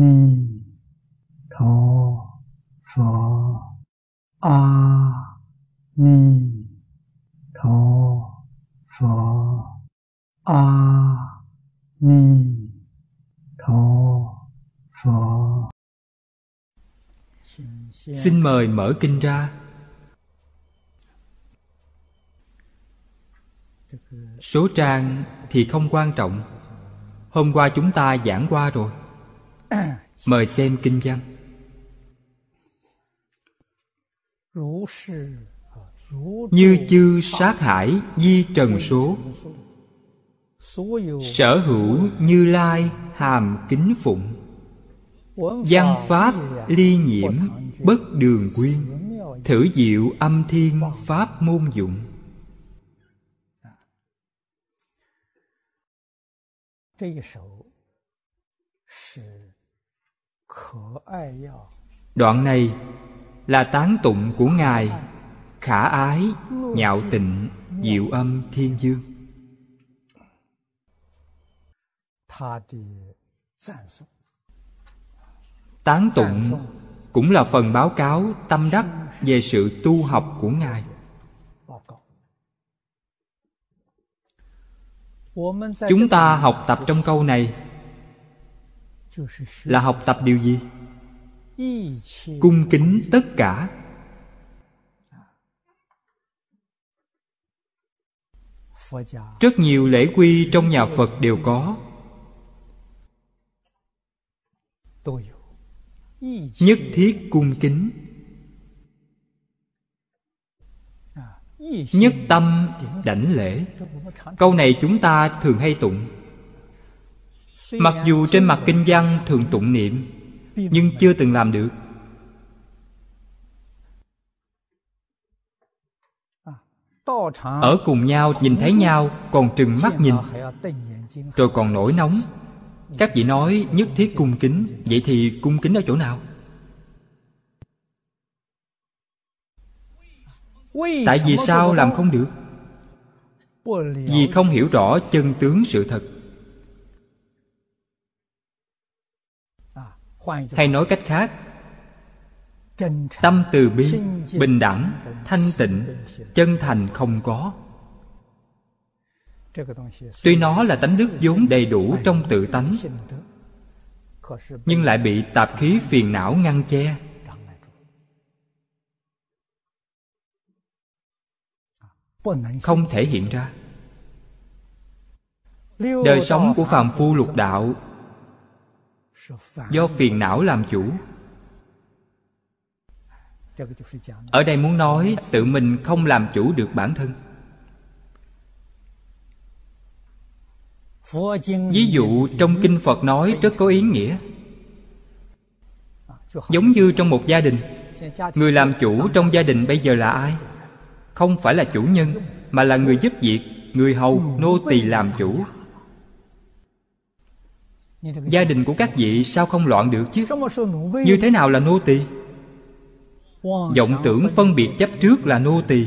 ni tho pho. A ni tho pho. A ni tho pho. Xin mời mở kinh ra. Số trang thì không quan trọng. Hôm qua chúng ta giảng qua rồi mời xem kinh văn. Như chư sát hải, di trần số. Sở hữu như lai, hàm kính phụng. Văn pháp ly nhiễm, bất đường quyên. Thử diệu âm thiên, pháp môn dụng đoạn này là tán tụng của ngài khả ái nhạo tịnh diệu âm thiên dương. Tán tụng cũng là phần báo cáo tâm đắc về sự tu học của ngài. Chúng ta học tập trong câu này là học tập điều gì? cung kính tất cả. rất nhiều lễ quy trong nhà phật đều có. nhất thiết cung kính. nhất tâm đảnh lễ. câu này chúng ta thường hay tụng mặc dù trên mặt kinh văn thường tụng niệm nhưng chưa từng làm được. Ở cùng nhau nhìn thấy nhau còn trừng mắt nhìn. Rồi còn nổi nóng. Các vị nói nhất thiết cung kính. Vậy thì cung kính ở chỗ nào? Tại vì sao làm không được? Vì không hiểu rõ chân tướng sự thật hay nói cách khác tâm từ bi bình đẳng thanh tịnh chân thành không có. Tuy nó là tánh đức vốn đầy đủ trong tự tánh nhưng lại bị tạp khí phiền não ngăn che. không thể hiện ra. Đời sống của phàm phu lục đạo do phiền não làm chủ. Ở đây muốn nói, tự mình không làm chủ được bản thân. Ví dụ, trong kinh phật nói rất có ý nghĩa. Giống như trong một gia đình, người làm chủ trong gia đình bây giờ là ai? Không phải là chủ nhân, mà là người giúp việc, người hầu, nô tỳ làm chủ gia đình của các vị sao không loạn được chứ? Như thế nào là nô tỳ? Vọng tưởng phân biệt chấp trước là nô tỳ.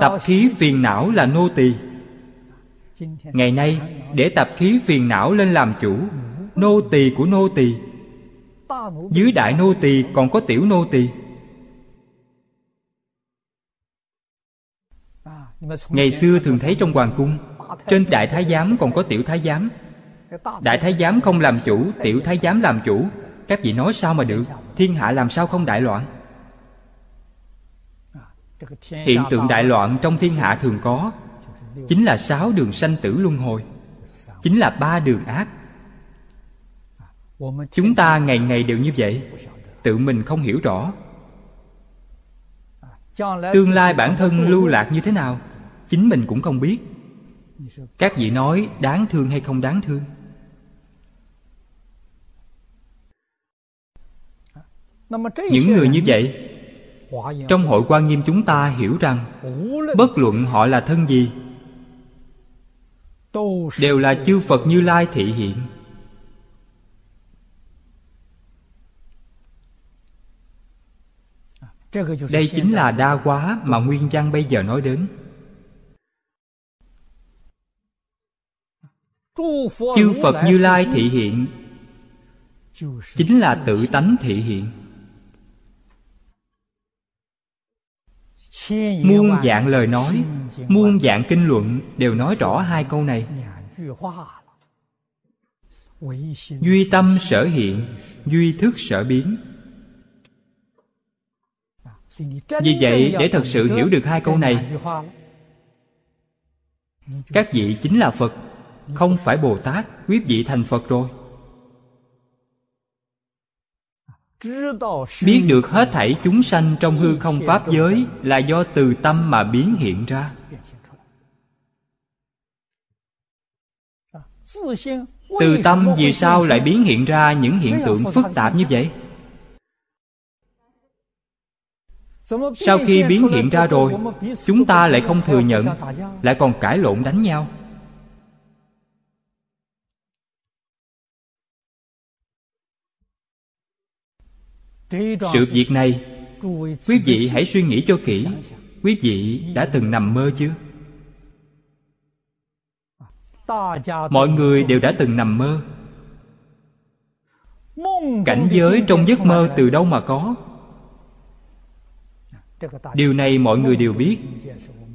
Tập khí phiền não là nô tỳ. Ngày nay để tập khí phiền não lên làm chủ nô tỳ của nô tỳ. Dưới đại nô tỳ còn có tiểu nô tỳ. Ngày xưa thường thấy trong hoàng cung trên đại thái giám còn có tiểu thái giám. Đại thái giám không làm chủ, tiểu thái giám làm chủ. Các vị nói sao mà được? Thiên hạ làm sao không đại loạn? Hiện tượng đại loạn trong thiên hạ thường có. Chính là sáu đường sanh tử luân hồi. Chính là ba đường ác. Chúng ta ngày ngày đều như vậy. Tự mình không hiểu rõ. Tương lai bản thân lưu lạc như thế nào, chính mình cũng không biết các vị nói đáng thương hay không đáng thương? Những người như vậy, trong hội quan nghiêm chúng ta hiểu rằng, bất luận họ là thân gì, đều là chư phật như lai thị hiện. Đây chính là đa quá mà nguyên văn bây giờ nói đến. Chư phật như lai thị hiện. Chính là tự tánh thị hiện. Muôn dạng lời nói, muôn dạng kinh luận đều nói rõ hai câu này. Duy tâm sở hiện, duy thức sở biến. Vì vậy, để thật sự hiểu được hai câu này, các vị chính là phật không phải bồ tát, quý vị thành phật rồi. Biết được hết thảy chúng sanh trong hư không pháp giới là do từ tâm mà biến hiện ra. Từ tâm vì sao lại biến hiện ra những hiện tượng phức tạp như vậy? Sau khi biến hiện ra rồi, chúng ta lại không thừa nhận, lại còn cãi lộn đánh nhau. Sự việc này, quý vị hãy suy nghĩ cho kỹ. Quý vị đã từng nằm mơ chưa? Mọi người đều đã từng nằm mơ. Cảnh giới trong giấc mơ từ đâu mà có? Điều này mọi người đều biết.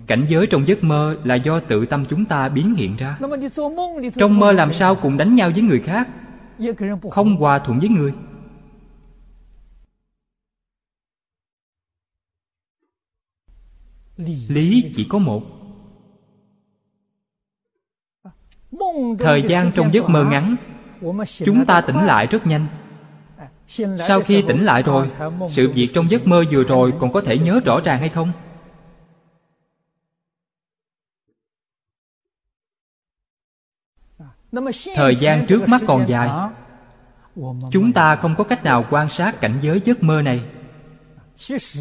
Cảnh giới trong giấc mơ là do tự tâm chúng ta biến hiện ra. Trong mơ làm sao cũng đánh nhau với người khác, không hòa thuận với người. Lý chỉ có một. Thời gian trong giấc mơ ngắn chúng ta tỉnh lại rất nhanh. Sau khi tỉnh lại rồi sự việc trong giấc mơ vừa rồi còn có thể nhớ rõ ràng hay không? Thời gian trước mắt còn dài. chúng ta không có cách nào quan sát cảnh giới giấc mơ này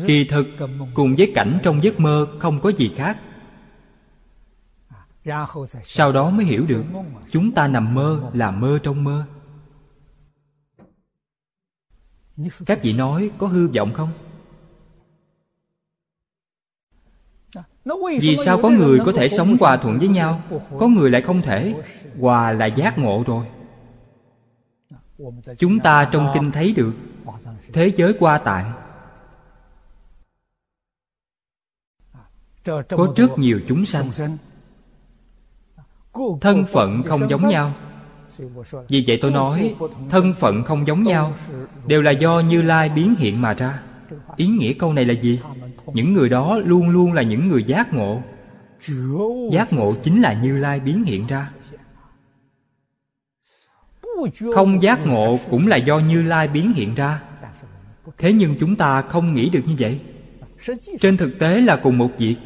kỳ thực cùng với cảnh trong giấc mơ không có gì khác. Sau đó mới hiểu được chúng ta nằm mơ là mơ trong mơ. Các vị nói có hư vọng không? Vì sao có người có thể sống hòa thuận với nhau? có người lại không thể hòa là giác ngộ rồi. Chúng ta trong kinh thấy được thế giới qua tạng có rất nhiều chúng sanh. thân phận không giống nhau. vì vậy tôi nói thân phận không giống nhau đều là do như lai biến hiện mà ra. Ý nghĩa câu này là gì? Những người đó luôn luôn là những người giác ngộ. Giác ngộ chính là như lai biến hiện ra. Không giác ngộ cũng là do như lai biến hiện ra. Thế nhưng chúng ta không nghĩ được như vậy. Trên thực tế là cùng một việc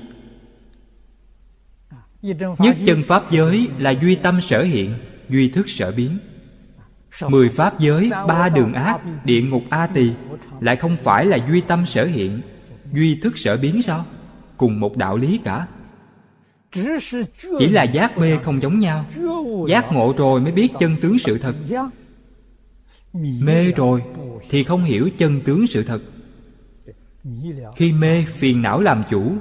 nhất chân pháp giới là duy tâm sở hiện duy thức sở biến. Mười pháp giới ba đường ác địa ngục a tỳ lại không phải là duy tâm sở hiện duy thức sở biến sao? Cùng một đạo lý cả. Chỉ là giác mê không giống nhau. Giác ngộ rồi mới biết chân tướng sự thật. Mê rồi thì không hiểu chân tướng sự thật. Khi mê phiền não làm chủ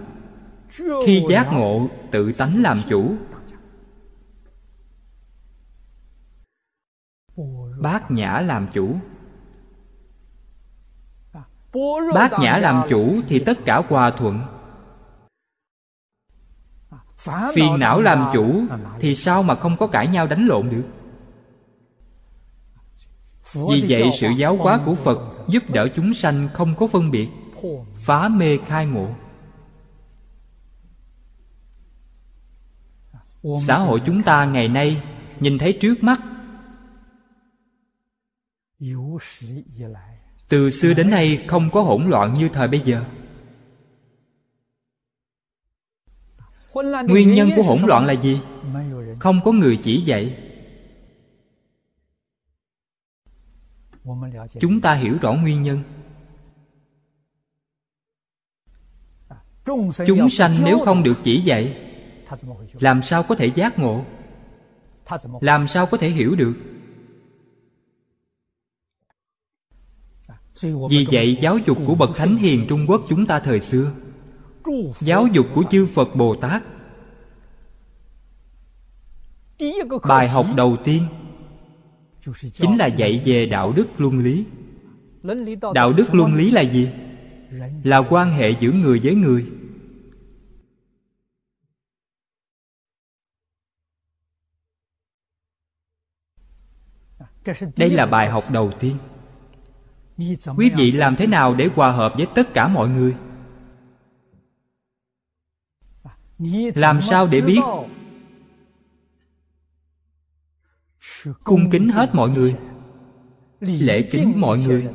khi giác ngộ tự tánh làm chủ. Bát nhã làm chủ. Bát nhã làm chủ thì tất cả hòa thuận. Phiền não làm chủ thì sao mà không có cãi nhau đánh lộn được? Vì vậy sự giáo hóa của phật giúp đỡ chúng sanh không có phân biệt. Phá mê khai ngộ xã hội chúng ta ngày nay nhìn thấy trước mắt. Từ xưa đến nay không có hỗn loạn như thời bây giờ. Nguyên nhân của hỗn loạn là gì? Không có người chỉ dạy. Chúng ta hiểu rõ nguyên nhân. Chúng sanh nếu không được chỉ dạy làm sao có thể giác ngộ? Làm sao có thể hiểu được? Vì vậy giáo dục của bậc thánh hiền trung quốc chúng ta thời xưa. Giáo dục của chư phật bồ tát. Bài học đầu tiên chính là dạy về đạo đức luân lý. Đạo đức luân lý là gì? Là quan hệ giữa người với người đây là bài học đầu tiên. Quý vị làm thế nào để hòa hợp với tất cả mọi người? Làm sao để biết? Cung kính hết mọi người. Lễ kính mọi người.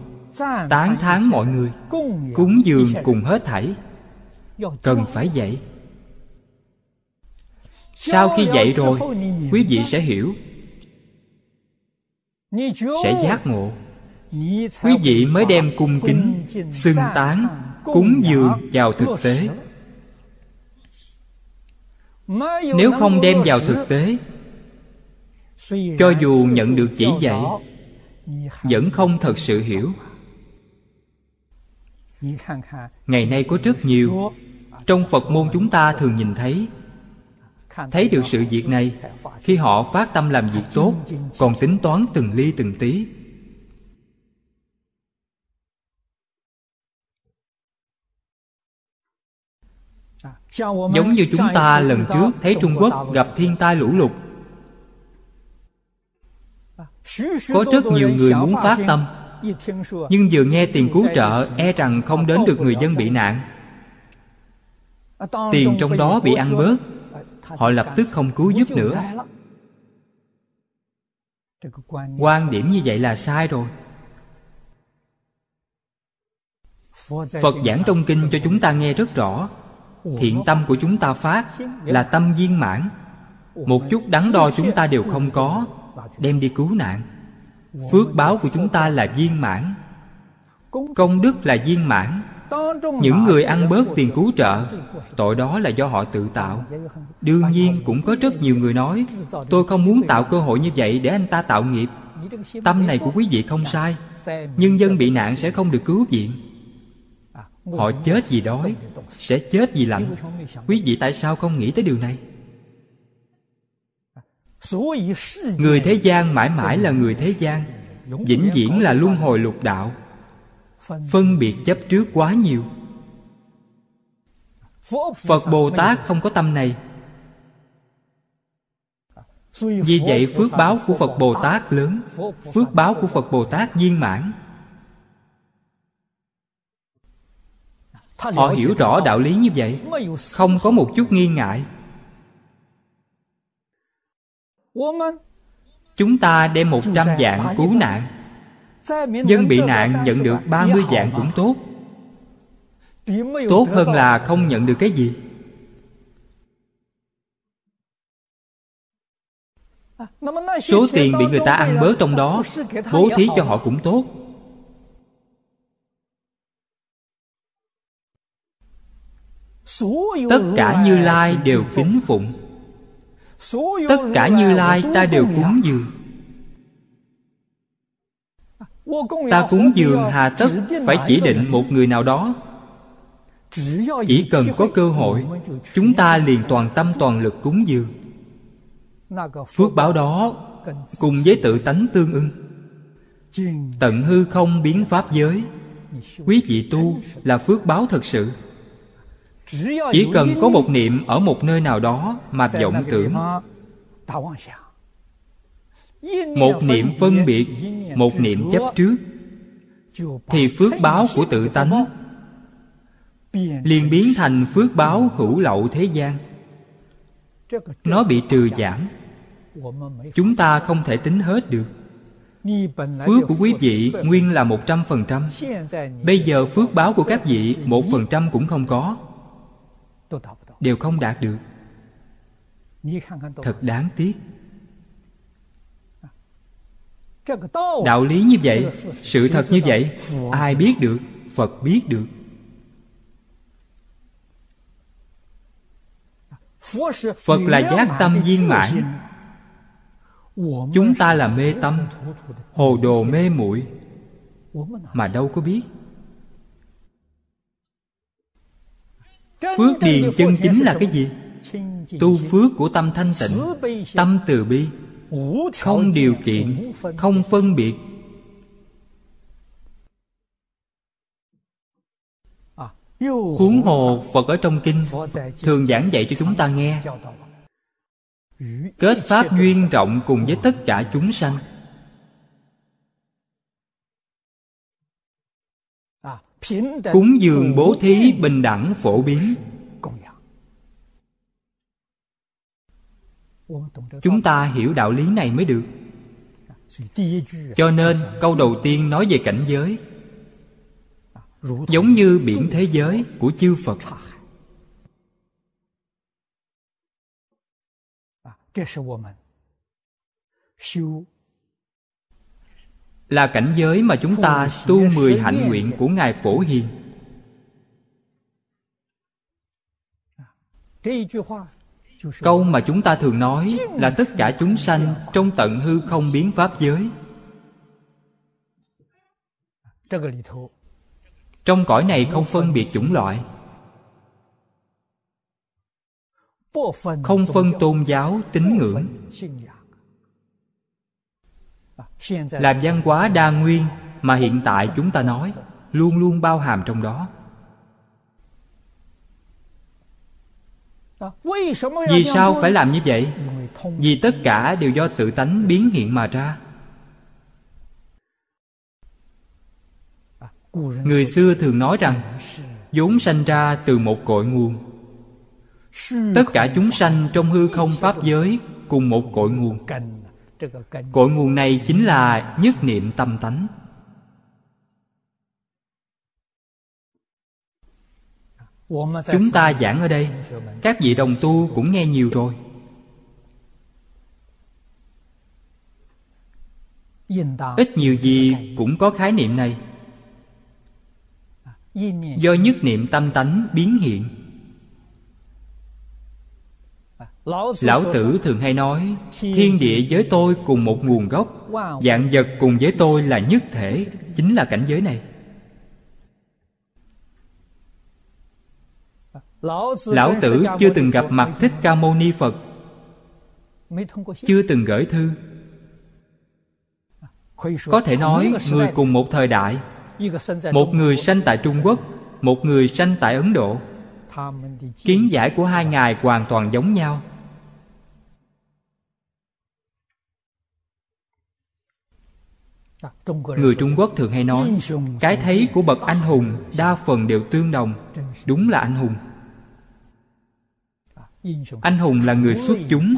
Tán thán mọi người. Cúng dường cùng hết thảy. Cần phải dạy. Sau khi dạy rồi quý vị sẽ hiểu sẽ giác ngộ. Quý vị mới đem cung kính xưng tán cúng dường vào thực tế. Nếu không đem vào thực tế cho dù nhận được chỉ dạy vẫn không thật sự hiểu. Ngày nay có rất nhiều. Trong phật môn chúng ta thường nhìn thấy thấy được sự việc này khi họ phát tâm làm việc tốt còn tính toán từng ly từng tí. Giống như chúng ta lần trước thấy trung quốc gặp thiên tai lũ lụt. Có rất nhiều người muốn phát tâm nhưng vừa nghe tiền cứu trợ e rằng không đến được người dân bị nạn. Tiền trong đó bị ăn bớt họ lập tức không cứu giúp nữa. quan điểm như vậy là sai rồi. Phật giảng trong kinh cho chúng ta nghe rất rõ. Thiện tâm của chúng ta phát là tâm viên mãn. Một chút đắn đo chúng ta đều không có đem đi cứu nạn. Phước báo của chúng ta là viên mãn. Công đức là viên mãn những người ăn bớt tiền cứu trợ, tội đó là do họ tự tạo. Đương nhiên cũng có rất nhiều người nói, tôi không muốn tạo cơ hội như vậy để anh ta tạo nghiệp. Tâm này của quý vị không sai, nhưng dân bị nạn sẽ không được cứu viện. Họ chết vì đói, sẽ chết vì lạnh. Quý vị tại sao không nghĩ tới điều này? Người thế gian mãi mãi là người thế gian, vĩnh viễn là luân hồi lục đạo phân biệt chấp trước quá nhiều. Phật bồ tát không có tâm này. Vì vậy phước báo của phật bồ tát lớn, phước báo của phật bồ tát viên mãn. Họ hiểu rõ đạo lý như vậy, không có một chút nghi ngại. Chúng ta đem một trăm dạng cứu nạn dân bị nạn nhận được ba mươi dạng cũng tốt. Tốt hơn là không nhận được cái gì. Số tiền bị người ta ăn bớt trong đó bố thí cho họ cũng tốt. Tất cả như lai đều kính phụng. Tất cả như lai ta đều cúng dường ta cúng dường hà tất phải chỉ định một người nào đó. Chỉ cần có cơ hội, chúng ta liền toàn tâm toàn lực cúng dường. Phước báo đó cùng với tự tánh tương ưng. Tận hư không biến pháp giới. Quý vị tu là phước báo thật sự. Chỉ cần có một niệm ở một nơi nào đó mà vọng tưởng một niệm phân biệt, một niệm chấp trước, thì phước báo của tự tánh liền biến thành phước báo hữu lậu thế gian. Nó bị trừ giảm chúng ta không thể tính hết được. Phước của quý vị nguyên là một trăm phần trăm. Bây giờ phước báo của các vị một phần trăm cũng không có. Đều không đạt được. Thật đáng tiếc đạo lý như vậy, sự thật như vậy, ai biết được, phật biết được. Phật là giác tâm viên mãn. Chúng ta là mê tâm, hồ đồ mê muội, mà đâu có biết. Phước điền chân chính là cái gì? Tu phước của tâm thanh tịnh, tâm từ bi không điều kiện, không phân biệt. Huống hồ phật ở trong kinh, thường giảng dạy cho chúng ta nghe. Kết pháp duyên rộng cùng với tất cả chúng sanh. Cúng dường bố thí bình đẳng phổ biến. Chúng ta hiểu đạo lý này mới được. Cho nên câu đầu tiên nói về cảnh giới, giống như biển thế giới của chư phật. Là cảnh giới mà chúng ta tu mười hạnh nguyện của ngài phổ hiền câu mà chúng ta thường nói là tất cả chúng sanh trong tận hư không biến pháp giới. Trong cõi này không phân biệt chủng loại. Không phân tôn giáo tín ngưỡng. Là văn hóa đa nguyên mà hiện tại chúng ta nói luôn luôn bao hàm trong đó. Vì sao phải làm như vậy? Vì tất cả đều do tự tánh biến hiện mà ra. Người xưa thường nói rằng vốn sanh ra từ một cội nguồn. Tất cả chúng sanh trong hư không pháp giới cùng một cội nguồn. Cội nguồn này chính là nhất niệm tâm tánh chúng ta giảng ở đây, các vị đồng tu cũng nghe nhiều rồi. Ít nhiều gì cũng có khái niệm này. Do nhất niệm tâm tánh biến hiện. Lão tử thường hay nói, thiên địa với tôi cùng một nguồn gốc, dạng vật cùng với tôi là nhất thể, chính là cảnh giới này. Lão tử chưa từng gặp mặt thích ca mâu ni phật. Chưa từng gửi thư. Có thể nói người cùng một thời đại. Một người sanh tại trung quốc một người sanh tại ấn độ. Kiến giải của hai ngài hoàn toàn giống nhau. Người trung quốc thường hay nói cái thấy của bậc anh hùng đa phần đều tương đồng đúng là anh hùng anh hùng là người xuất chúng.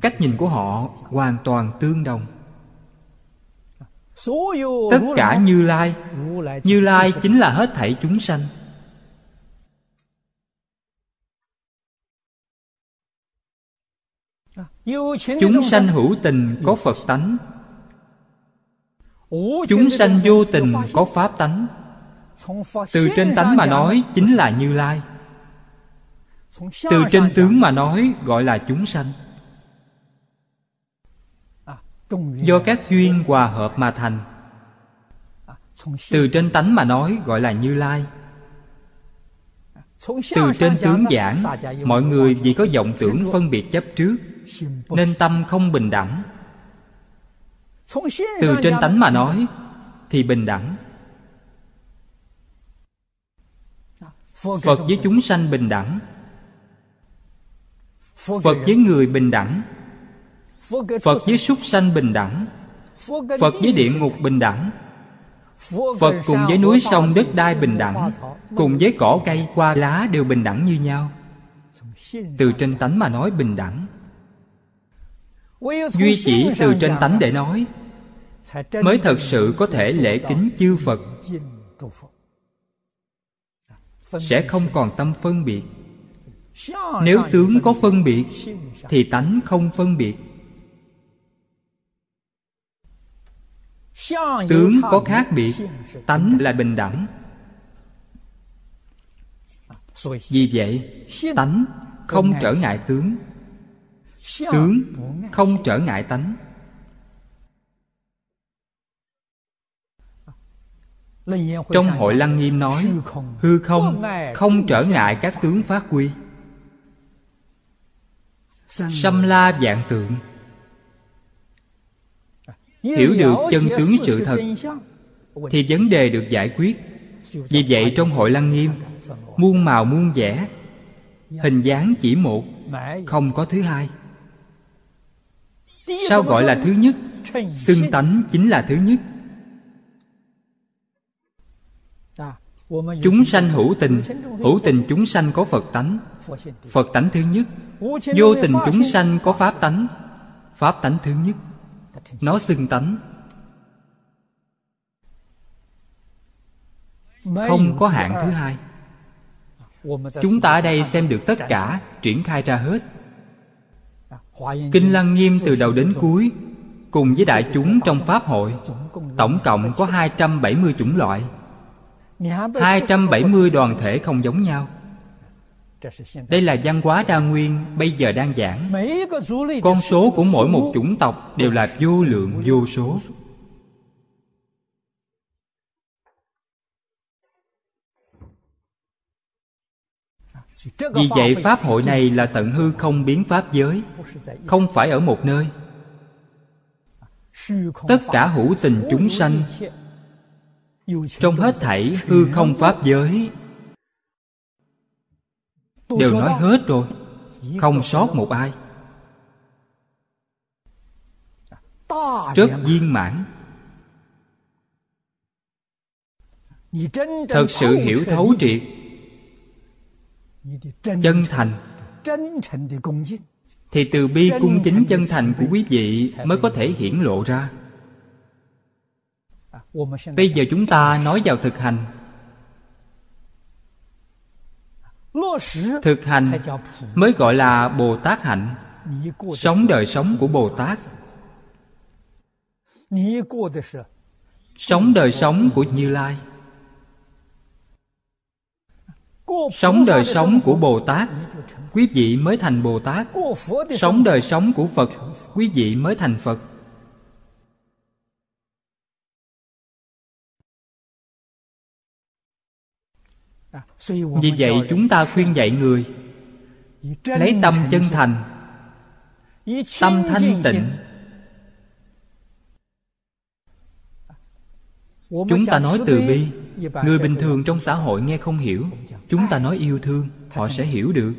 Cách nhìn của họ hoàn toàn tương đồng. Tất cả như lai. Như lai chính là hết thảy chúng sanh. Chúng sanh hữu tình có phật tánh. Chúng sanh vô tình có pháp tánh. Từ trên tánh mà nói chính là như lai từ trên tướng mà nói gọi là chúng sanh. Do các duyên hòa hợp mà thành. Từ trên tánh mà nói gọi là như lai. Từ trên tướng giảng mọi người vì có vọng tưởng phân biệt chấp trước nên tâm không bình đẳng. Từ trên tánh mà nói thì bình đẳng. Phật với chúng sanh bình đẳng phật với người bình đẳng. Phật với súc sanh bình đẳng. Phật với địa ngục bình đẳng. Phật cùng với núi sông đất đai bình đẳng cùng với cỏ cây hoa lá đều bình đẳng như nhau. Từ trên tánh mà nói bình đẳng. Duy chỉ từ trên tánh để nói mới thật sự có thể lễ kính chư phật. Sẽ không còn tâm phân biệt nếu tướng có phân biệt, thì tánh không phân biệt. Tướng có khác biệt, tánh là bình đẳng. Vì vậy, tánh không trở ngại tướng. Tướng không trở ngại tánh. Trong hội lăng nghiêm nói, hư không không trở ngại các tướng phát quy xâm la dạng tượng. Hiểu được chân tướng sự thật thì vấn đề được giải quyết. Vì vậy trong hội lăng nghiêm muôn màu muôn vẻ hình dáng chỉ một không có thứ hai. Sao gọi là thứ nhất? Xưng tánh chính là thứ nhất chúng sanh hữu tình hữu tình chúng sanh có phật tánh. Phật tánh thứ nhất, vô tình chúng sanh có pháp tánh. Pháp tánh thứ nhất, nó xưng tánh. Không có hạng thứ hai. Chúng ta ở đây xem được tất cả, triển khai ra hết. Kinh lăng nghiêm từ đầu đến cuối, cùng với đại chúng trong pháp hội, tổng cộng có 270 chủng loại. 270 đoàn thể không giống nhau. Đây là văn hóa đa nguyên bây giờ đang giảng. Con số của mỗi một chủng tộc đều là vô lượng vô số. Vì vậy pháp hội này là tận hư không biến pháp giới. Không phải ở một nơi. Tất cả hữu tình chúng sanh trong hết thảy hư không pháp giới, đều nói hết rồi, không sót một ai. Rất viên mãn. Thật sự hiểu thấu triệt. Chân thành. Thì từ bi cung kính chân thành của quý vị mới có thể hiển lộ ra bây giờ chúng ta nói vào thực hành. Thực hành mới gọi là bồ tát hạnh. Sống đời sống của bồ tát sống đời sống của như lai. Sống đời sống của bồ tát quý vị mới thành bồ tát sống đời sống của phật. Quý vị mới thành phật. Vì vậy chúng ta khuyên dạy người lấy tâm chân thành tâm thanh tịnh. chúng ta nói từ bi. người bình thường trong xã hội nghe không hiểu. Chúng ta nói yêu thương họ sẽ hiểu được.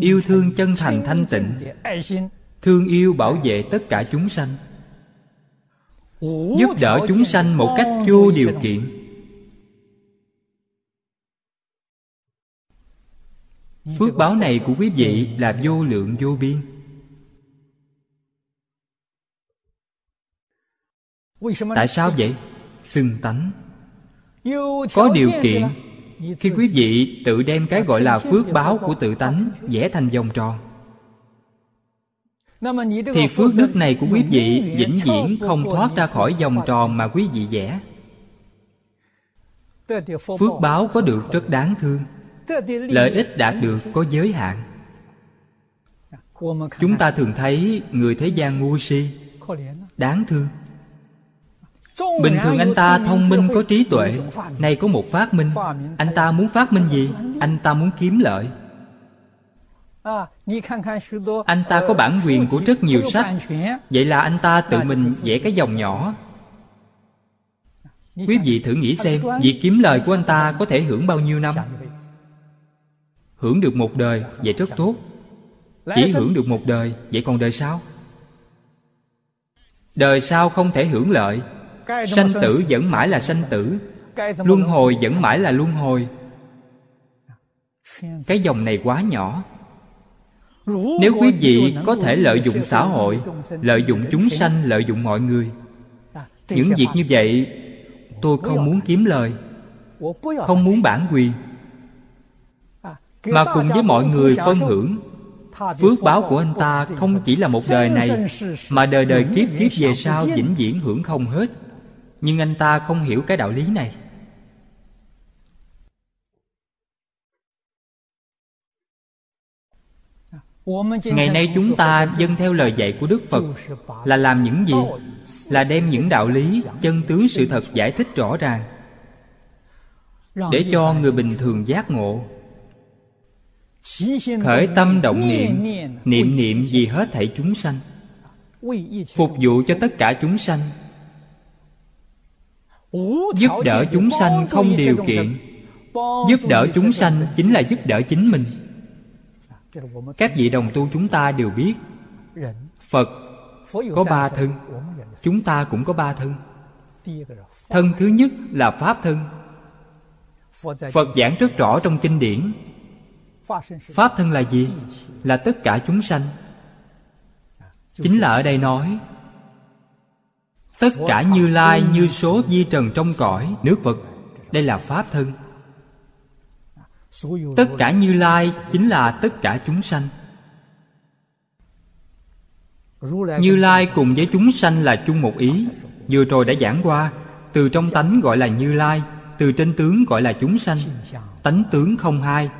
Yêu thương chân thành thanh tịnh. thương yêu bảo vệ tất cả chúng sanh. Giúp đỡ chúng sanh một cách vô điều kiện phước báo này của quý vị là vô lượng vô biên. Tại sao vậy? Xưng tánh. Có điều kiện khi quý vị tự đem cái gọi là phước báo của tự tánh vẽ thành vòng tròn. thì phước đức này của quý vị vĩnh viễn không thoát ra khỏi vòng tròn mà quý vị vẽ. Phước báo có được rất đáng thương lợi ích đạt được có giới hạn. Chúng ta thường thấy người thế gian ngu si đáng thương. Bình thường anh ta thông minh có trí tuệ nay có một phát minh. Anh ta muốn phát minh gì? Anh ta muốn kiếm lợi. Anh ta có bản quyền của rất nhiều sách. Vậy là anh ta tự mình vẽ cái dòng nhỏ. Quý vị thử nghĩ xem việc kiếm lời của anh ta có thể hưởng bao nhiêu năm hưởng được một đời vậy rất tốt. Chỉ hưởng được một đời vậy còn đời sau? Đời sau không thể hưởng lợi. Sanh tử vẫn mãi là sanh tử. Luân hồi vẫn mãi là luân hồi. Cái dòng này quá nhỏ. Nếu quý vị có thể lợi dụng xã hội lợi dụng chúng sanh lợi dụng mọi người. Những việc như vậy tôi không muốn kiếm lời. Không muốn bản quyền mà cùng với mọi người phân hưởng, phước báo của anh ta không chỉ là một đời này, mà đời đời kiếp kiếp về sau vĩnh viễn hưởng không hết. Nhưng anh ta không hiểu cái đạo lý này. Ngày nay chúng ta dâng theo lời dạy của đức phật là làm những gì? Là đem những đạo lý, chân tướng, sự thật giải thích rõ ràng, để cho người bình thường giác ngộ khởi tâm động niệm niệm niệm vì hết thảy chúng sanh. Phục vụ cho tất cả chúng sanh. Giúp đỡ chúng sanh không điều kiện. giúp đỡ chúng sanh chính là giúp đỡ chính mình. Các vị đồng tu chúng ta đều biết phật có ba thân chúng ta cũng có ba thân. Thân thứ nhất là pháp thân. Phật giảng rất rõ trong kinh điển pháp thân là gì? Là tất cả chúng sanh. Chính là ở đây nói, tất cả như lai, như số, di trần trong cõi, nước phật, đây là pháp thân. Tất cả như lai chính là tất cả chúng sanh. Như lai cùng với chúng sanh là chung một ý. Vừa rồi đã giảng qua, từ trong tánh gọi là như lai, từ trên tướng gọi là chúng sanh. Tánh tướng không hai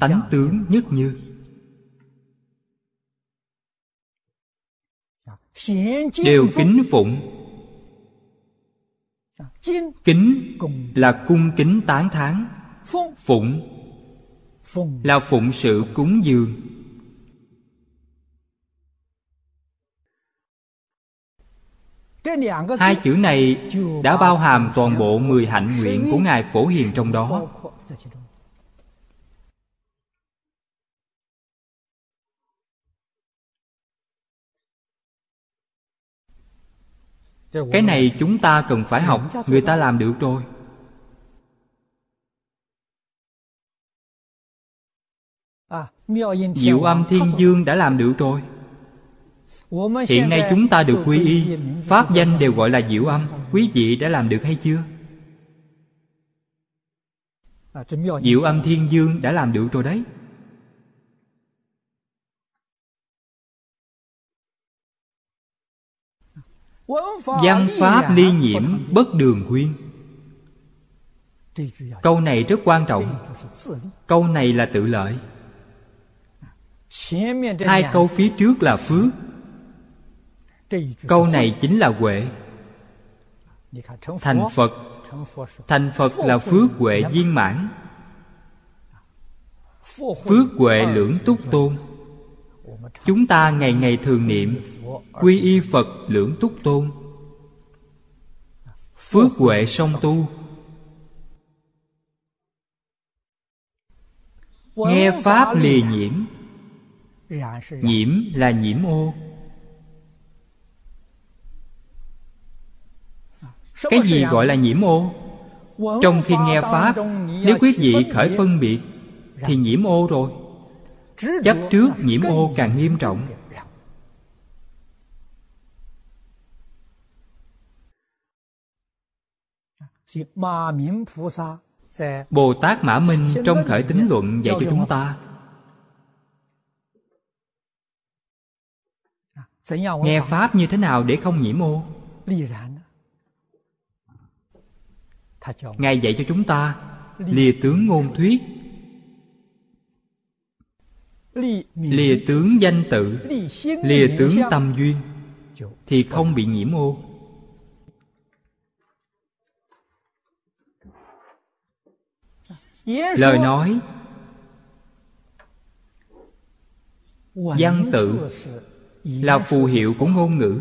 tánh tướng nhất như. Đều kính phụng. Kính là cung kính tán thán. Phụng là phụng sự cúng dường. Hai chữ này đã bao hàm toàn bộ mười hạnh nguyện của Ngài Phổ Hiền trong đó Cái này chúng ta cần phải học, Người ta làm được rồi. Diệu âm thiên dương đã làm được rồi. Hiện nay chúng ta được quy y, Pháp danh đều gọi là diệu âm. Quý vị đã làm được hay chưa? Diệu âm thiên dương đã làm được rồi đấy. Văn pháp ly nhiễm bất đường khuyên. Câu này rất quan trọng. Câu này là tự lợi. Hai câu phía trước là phước. Câu này chính là huệ. Thành Phật. Thành Phật là phước huệ viên mãn. Phước huệ lưỡng túc tôn Chúng ta ngày ngày thường niệm, Quy y Phật lưỡng túc tôn. Phước huệ song tu. Nghe Pháp lìa nhiễm. Nhiễm là nhiễm ô. Cái gì gọi là nhiễm ô? Trong khi nghe Pháp, Nếu quý vị khởi phân biệt, Thì nhiễm ô rồi. Chấp trước nhiễm ô càng nghiêm trọng. Bồ Tát Mã Minh trong khởi tính luận dạy cho chúng ta. Nghe Pháp như thế nào để không nhiễm ô? Ngài dạy cho chúng ta. Lìa tướng ngôn thuyết Lìa tướng danh tự. Lìa tướng tâm duyên. Thì không bị nhiễm ô. Lời nói. Văn tự Là phù hiệu của ngôn ngữ.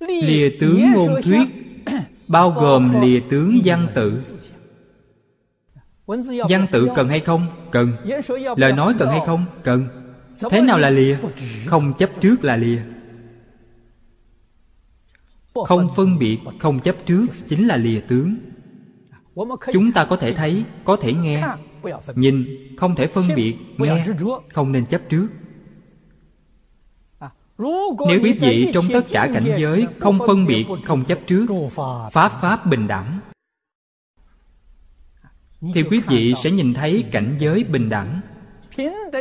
Lìa tướng ngôn thuyết bao gồm lìa tướng văn tự. Văn tự cần hay không? Cần. Lời nói cần hay không? Cần. Thế nào là lìa? Không chấp trước là lìa. Không phân biệt, không chấp trước chính là lìa tướng. Chúng ta có thể thấy, có thể nghe. Nhìn, không thể phân biệt, nghe, không nên chấp trước nếu quý vị trong tất cả cảnh giới không phân biệt không chấp trước pháp pháp bình đẳng thì quý vị sẽ nhìn thấy cảnh giới bình đẳng.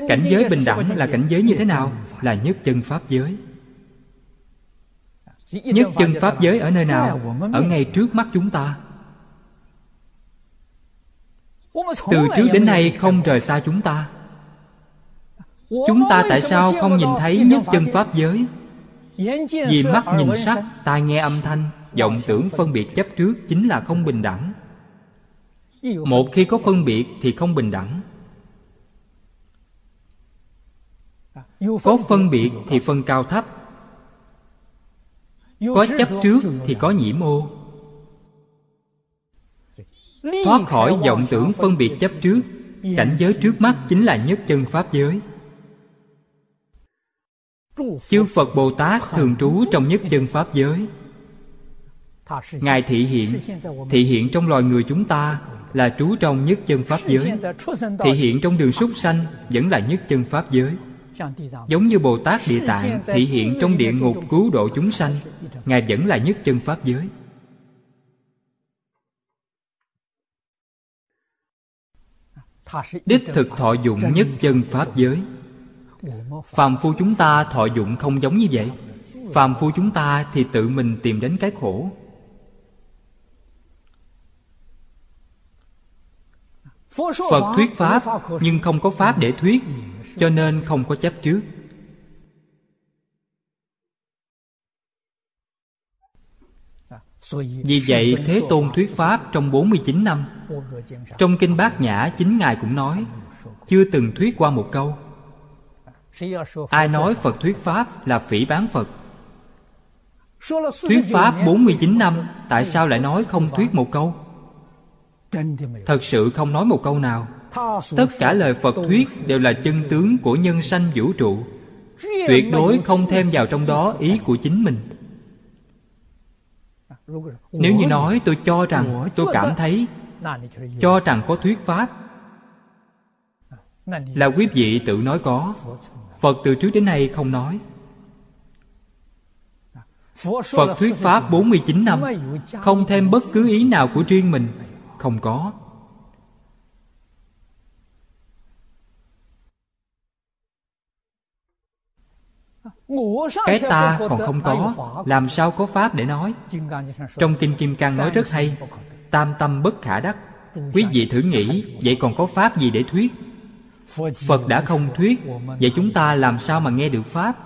Cảnh giới bình đẳng là cảnh giới như thế nào? Là nhất chân pháp giới. Nhất chân pháp giới ở nơi nào? Ở ngay trước mắt chúng ta. Từ trước đến nay không rời xa chúng ta chúng ta tại sao không nhìn thấy nhất chân pháp giới? Vì mắt nhìn sắc tai nghe âm thanh vọng tưởng phân biệt chấp trước chính là không bình đẳng. Một khi có phân biệt thì không bình đẳng. Có phân biệt thì phân cao thấp. Có chấp trước thì có nhiễm ô. Thoát khỏi vọng tưởng phân biệt chấp trước cảnh giới trước mắt chính là nhất chân pháp giới chư phật bồ tát thường trú trong nhất chân pháp giới. Ngài thị hiện thị hiện trong loài người chúng ta là trú trong nhất chân pháp giới. Thị hiện trong đường súc sanh vẫn là nhất chân pháp giới. Giống như bồ tát địa tạng thị hiện trong địa ngục cứu độ chúng sanh ngài vẫn là nhất chân pháp giới. Đích thực thọ dụng nhất chân pháp giới phàm phu chúng ta thọ dụng không giống như vậy. Phàm phu chúng ta thì tự mình tìm đến cái khổ. Phật thuyết pháp, nhưng không có pháp để thuyết, cho nên không có chấp trước. Vì vậy, Thế Tôn thuyết Pháp trong 49 năm. Trong Kinh Bát Nhã, chính Ngài cũng nói, Chưa từng thuyết qua một câu. Ai nói Phật thuyết Pháp là phỉ bán Phật? Thuyết Pháp 49 năm Tại sao lại nói không thuyết một câu? Thật sự không nói một câu nào. Tất cả lời Phật thuyết đều là chân tướng của nhân sanh vũ trụ. Tuyệt đối không thêm vào trong đó ý của chính mình. Nếu như nói tôi cho rằng Tôi cảm thấy Cho rằng có thuyết Pháp là quý vị tự nói có. Phật từ trước đến nay không nói. Phật thuyết Pháp 49 năm, Không thêm bất cứ ý nào của riêng mình. Không có. Cái ta còn không có. Làm sao có Pháp để nói? Trong Kinh Kim Cang nói rất hay. Tam tâm bất khả đắc. Quý vị thử nghĩ, Vậy còn có Pháp gì để thuyết? Phật đã không thuyết. Vậy chúng ta làm sao mà nghe được Pháp?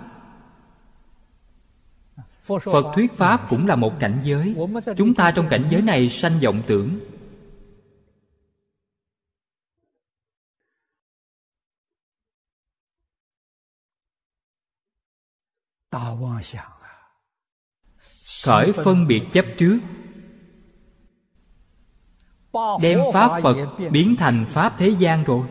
Phật thuyết Pháp cũng là một cảnh giới. Chúng ta trong cảnh giới này sanh vọng tưởng. Khởi phân biệt chấp trước. Đem Pháp Phật biến thành Pháp thế gian rồi.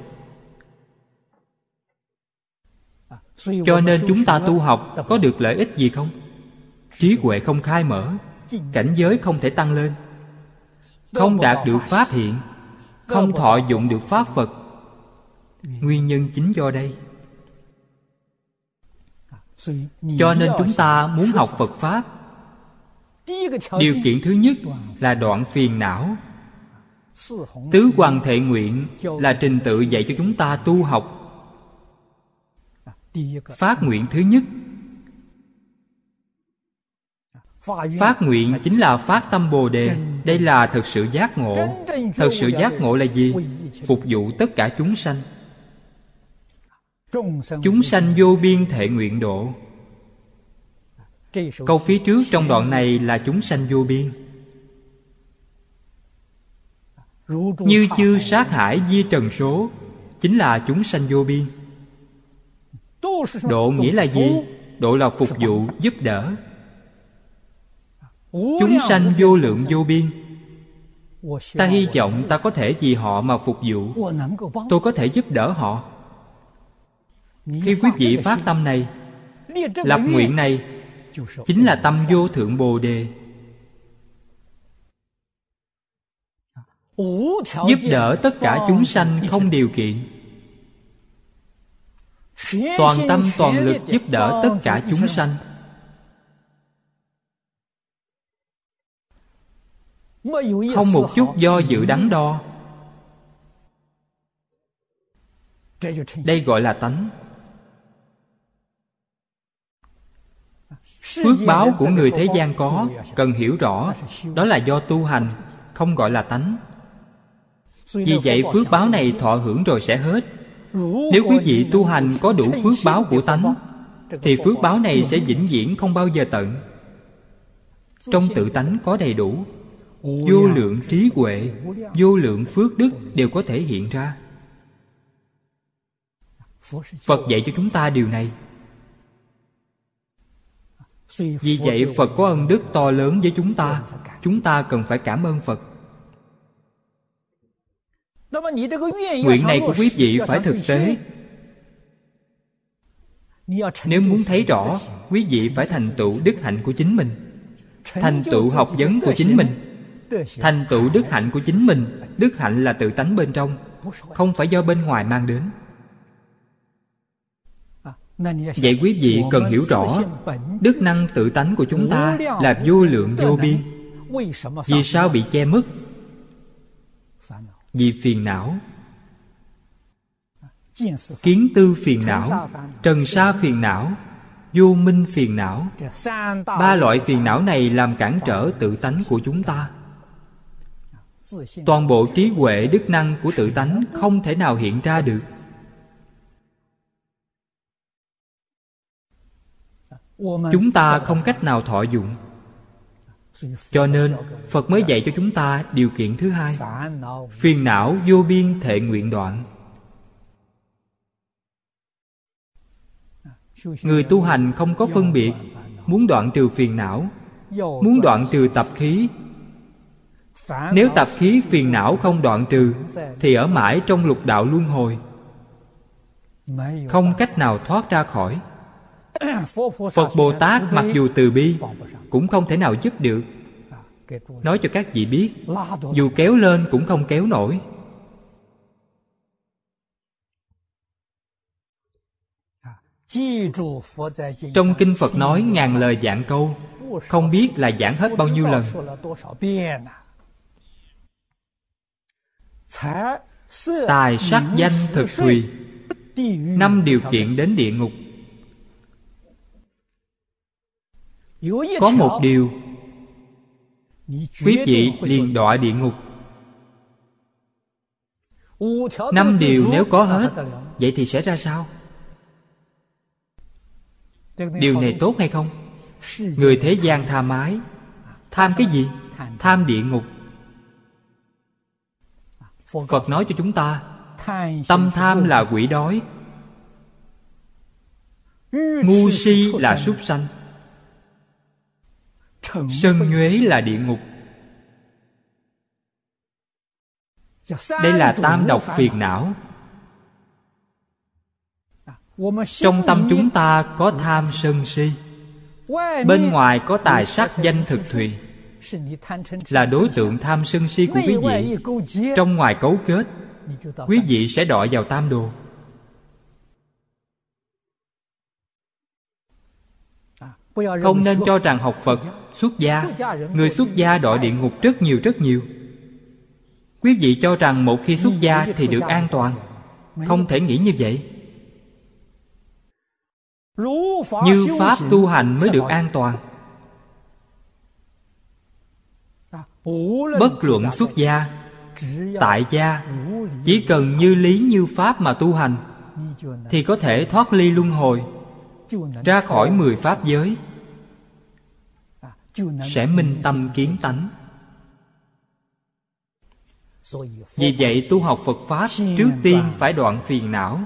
Cho nên chúng ta tu học có được lợi ích gì không? Trí huệ không khai mở Cảnh giới không thể tăng lên. Không đạt được Pháp hiện Không thọ dụng được Pháp Phật. Nguyên nhân chính do đây. Cho nên chúng ta muốn học phật pháp. Điều kiện thứ nhất là đoạn phiền não. Tứ hoàng thệ nguyện là trình tự dạy cho chúng ta tu học phát nguyện thứ nhất. Phát nguyện chính là phát tâm bồ đề. Đây là thực sự giác ngộ. Thật sự giác ngộ là gì? Phục vụ tất cả chúng sanh. Chúng sanh vô biên thệ nguyện độ. Câu phía trước trong đoạn này là chúng sanh vô biên. Như chư sát hải di trần số chính là chúng sanh vô biên độ nghĩa là gì? độ là phục vụ giúp đỡ. Chúng sanh vô lượng vô biên. Ta hy vọng ta có thể vì họ mà phục vụ. Tôi có thể giúp đỡ họ. Khi quý vị phát tâm này lập nguyện này chính là tâm vô thượng bồ đề. Giúp đỡ tất cả chúng sanh không điều kiện toàn tâm toàn lực giúp đỡ tất cả chúng sanh. Không một chút do dự đắn đo. Đây gọi là tánh. Phước báo của người thế gian có cần hiểu rõ. Đó là do tu hành không gọi là tánh. Vì vậy phước báo này thọ hưởng rồi sẽ hết nếu quý vị tu hành có đủ phước báo của tánh, thì phước báo này sẽ vĩnh viễn không bao giờ tận. Trong tự tánh có đầy đủ, vô lượng trí huệ, vô lượng phước đức đều có thể hiện ra. Phật dạy cho chúng ta điều này. Vì vậy, phật có ân đức to lớn với chúng ta. Chúng ta cần phải cảm ơn phật nguyện này của quý vị phải thực tế. Nếu muốn thấy rõ quý vị phải thành tựu đức hạnh của chính mình. Thành tựu học vấn của chính mình. Thành tựu đức hạnh của chính mình. Đức hạnh là tự tánh bên trong không phải do bên ngoài mang đến. Vậy quý vị cần hiểu rõ đức năng tự tánh của chúng ta là vô lượng vô biên. Vì sao bị che mất vì phiền não. Kiến tư phiền não, trần sa phiền não, vô minh phiền não. Ba loại phiền não này làm cản trở tự tánh của chúng ta. Toàn bộ trí huệ đức năng của tự tánh không thể nào hiện ra được. Chúng ta không cách nào thọ dụng cho nên, phật mới dạy cho chúng ta điều kiện thứ hai. Phiền não vô biên thệ nguyện đoạn. Người tu hành không có phân biệt, muốn đoạn trừ phiền não, muốn đoạn trừ tập khí. Nếu tập khí phiền não không đoạn trừ, thì ở mãi trong lục đạo luân hồi. Không cách nào thoát ra khỏi phật bồ tát mặc dù từ bi, cũng không thể nào giúp được. Nói cho các vị biết, dù kéo lên cũng không kéo nổi. Trong kinh phật nói ngàn lời dạng câu, không biết là giảng hết bao nhiêu lần. Tài sắc danh thực thùy, năm điều kiện đến địa ngục. Có một điều quý vị liền đọa địa ngục. Năm điều nếu có hết vậy thì sẽ ra sao? Điều này tốt hay không? Người thế gian tham ái tham cái gì? Tham địa ngục. Phật nói cho chúng ta tâm tham là quỷ đói. Ngu si là súc sanh sân nhuế là địa ngục. Đây là tam độc phiền não. Trong tâm chúng ta có tham sân si. Bên ngoài có tài sắc danh thực thùy. là đối tượng tham sân si của quý vị. trong ngoài cấu kết quý vị sẽ đọa vào tam đồ không nên cho rằng học phật xuất gia người xuất gia đọa địa ngục rất nhiều rất nhiều. Quý vị cho rằng một khi xuất gia thì được an toàn. Không thể nghĩ như vậy. Như pháp tu hành mới được an toàn. Bất luận xuất gia tại gia chỉ cần như lý như pháp mà tu hành thì có thể thoát ly luân hồi ra khỏi mười pháp giới, sẽ minh tâm kiến tánh. Vì vậy tu học phật pháp trước tiên phải đoạn phiền não.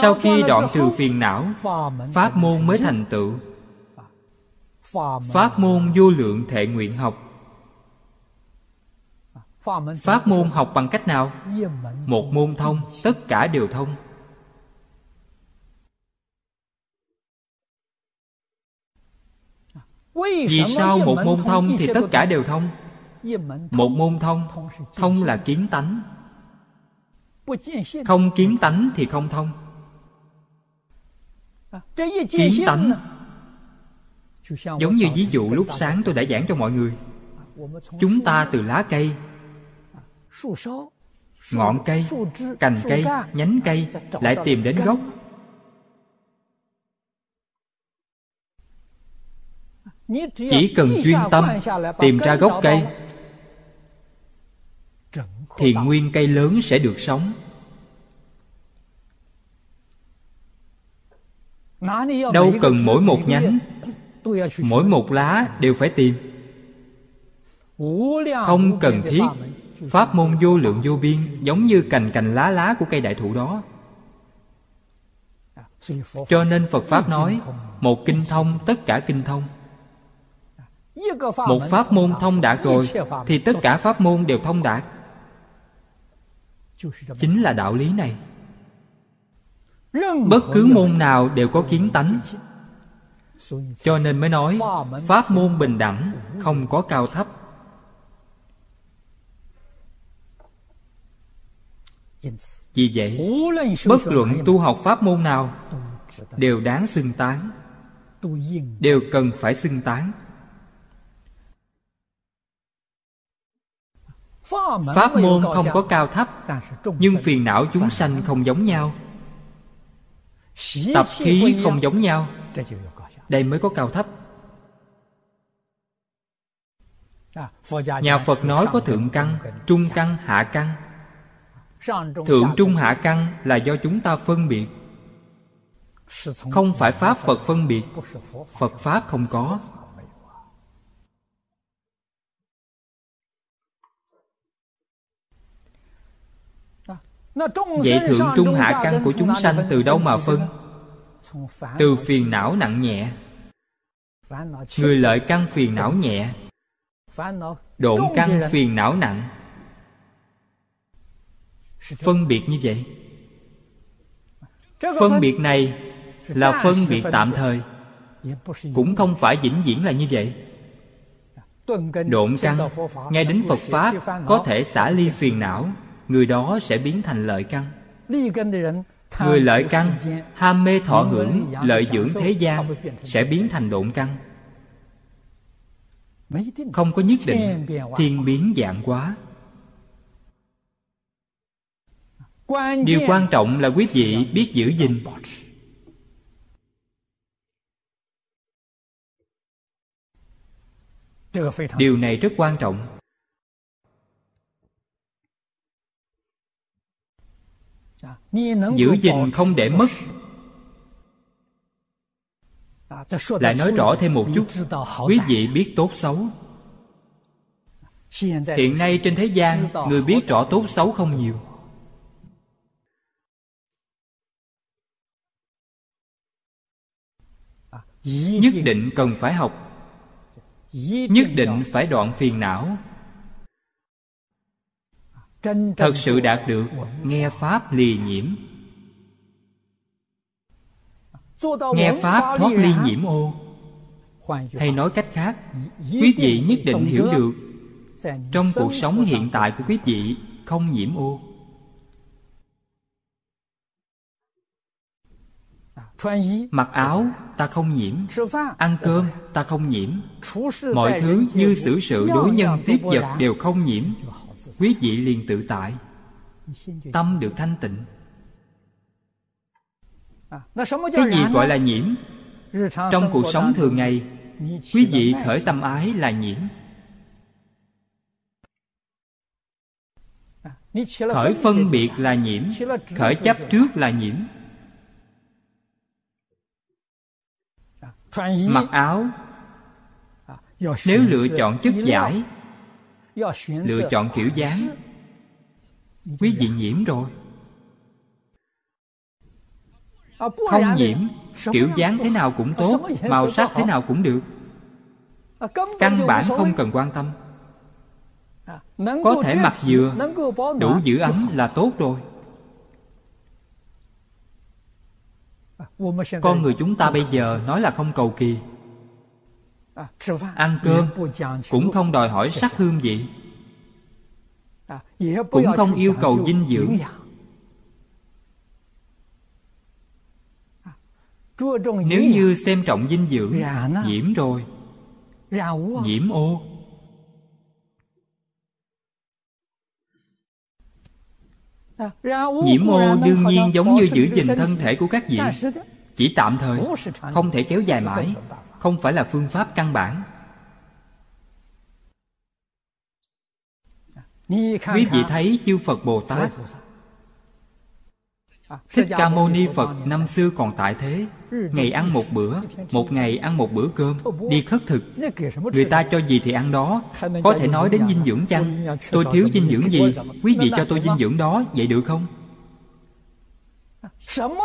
Sau khi đoạn trừ phiền não, pháp môn mới thành tựu. Pháp môn vô lượng thệ nguyện học. Pháp môn học bằng cách nào? Một môn thông, tất cả đều thông. Vì sao một môn thông thì tất cả đều thông? một môn thông thông là kiến tánh. Không kiến tánh thì không thông. Kiến tánh giống như ví dụ lúc sáng tôi đã giảng cho mọi người. Chúng ta từ lá cây ngọn cây cành cây nhánh cây lại tìm đến gốc chỉ cần chuyên tâm tìm ra gốc cây thì nguyên cây lớn sẽ được sống。đâu cần mỗi một nhánh mỗi một lá đều phải tìm。không cần thiết pháp môn vô lượng vô biên giống như cành cành lá lá của cây đại thụ đó。cho nên phật pháp nói một kinh thông tất cả kinh thông một pháp môn thông đạt rồi, thì tất cả pháp môn đều thông đạt. Chính là đạo lý này. Bất cứ môn nào đều có kiến tánh. Cho nên mới nói, pháp môn bình đẳng không có cao thấp. Vì vậy, bất luận tu học pháp môn nào đều đáng xưng tán, đều cần phải xưng tán. Pháp môn không có cao thấp nhưng phiền não chúng sanh không giống nhau. Tập khí không giống nhau đây mới có cao thấp. Nhà phật nói có thượng căn trung căn hạ căn. Thượng trung hạ căn là do chúng ta phân biệt. Không phải pháp phật phân biệt phật pháp không có vậy thượng trung hạ căn của chúng sanh từ đâu mà phân? Từ phiền não nặng nhẹ. Người lợi căn phiền não nhẹ. Độn căn phiền não nặng. Phân biệt như vậy. Phân biệt này là phân biệt tạm thời. Cũng không phải vĩnh viễn là như vậy. Độn căn nghe đến phật pháp có thể xả ly phiền não người đó sẽ biến thành lợi căn. Người lợi căn, ham mê thọ hưởng, lợi dưỡng thế gian, sẽ biến thành độn căn. Không có nhất định, thiên biến dạng quá điều quan trọng là quý vị biết giữ gìn. Điều này rất quan trọng. Giữ gìn không để mất. Lại nói rõ thêm một chút. Quý vị biết tốt xấu. Hiện nay trên thế gian, người biết rõ tốt xấu không nhiều. Nhất định cần phải học. Nhất định phải đoạn phiền não thật sự đạt được nghe pháp lì nhiễm. Nghe pháp thoát ly nhiễm ô. Hay nói cách khác quý vị nhất định hiểu được. trong cuộc sống hiện tại của quý vị không nhiễm ô. Mặc áo ta không nhiễm. Ăn cơm ta không nhiễm. Mọi thứ như xử sự đối nhân tiếp vật đều không nhiễm quý vị liền tự tại. Tâm được thanh tịnh. Cái gì gọi là nhiễm? Trong cuộc sống thường ngày, quý vị khởi tâm ái là nhiễm. Khởi phân biệt là nhiễm, khởi chấp trước là nhiễm. Mặc áo, nếu lựa chọn chất giải lựa chọn kiểu dáng. Quý vị nhiễm rồi. Không nhiễm, kiểu dáng thế nào cũng tốt, màu sắc thế nào cũng được. Căn bản không cần quan tâm. Có thể mặc vừa đủ giữ ấm là tốt rồi. Con người chúng ta bây giờ nói là không cầu kỳ ăn cơm cũng không đòi hỏi sắc hương vị. Cũng không yêu cầu dinh dưỡng. nếu như xem trọng dinh dưỡng nhiễm rồi. Nhiễm ô. Nhiễm ô đương nhiên giống như giữ gìn thân thể của các vị. chỉ tạm thời không thể kéo dài mãi không phải là phương pháp căn bản. Quý vị thấy chư phật bồ tát? Thích ca mâu ni phật năm xưa còn tại thế. Ngày ăn một bữa, một ngày ăn một bữa cơm, đi khất thực. Người ta cho gì thì ăn đó. Có thể nói đến dinh dưỡng chăng? Tôi thiếu dinh dưỡng gì? Quý vị cho tôi dinh dưỡng đó, vậy được không?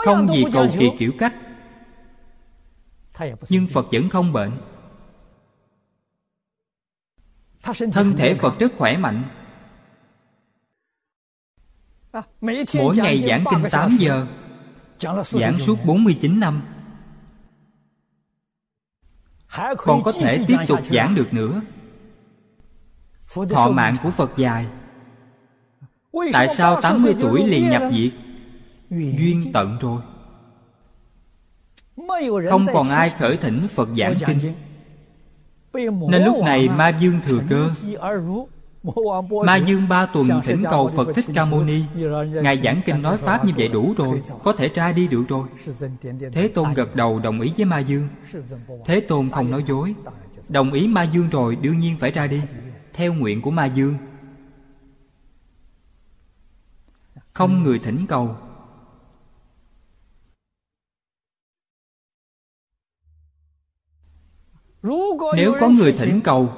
Không gì cầu kỳ kiểu cách nhưng phật vẫn không bệnh. Thân thể phật rất khỏe mạnh. Mỗi ngày giảng kinh 8 giờ, giảng suốt 49 năm. Còn có thể tiếp tục giảng được nữa. Thọ mạng của phật dài. Tại sao 80 tuổi liền nhập diệt? Duyên tận rồi không còn ai khởi thỉnh phật giảng kinh. nên lúc này ma dương thừa cơ. ma dương ba tuần thỉnh cầu phật thích ca mâu ni. Ngài giảng kinh nói pháp như vậy đủ rồi có thể ra đi được rồi. Thế tôn gật đầu đồng ý với ma dương. Thế tôn không nói dối. Đồng ý ma dương rồi đương nhiên phải ra đi. Theo nguyện của ma dương. Không người thỉnh cầu nếu có người thỉnh cầu,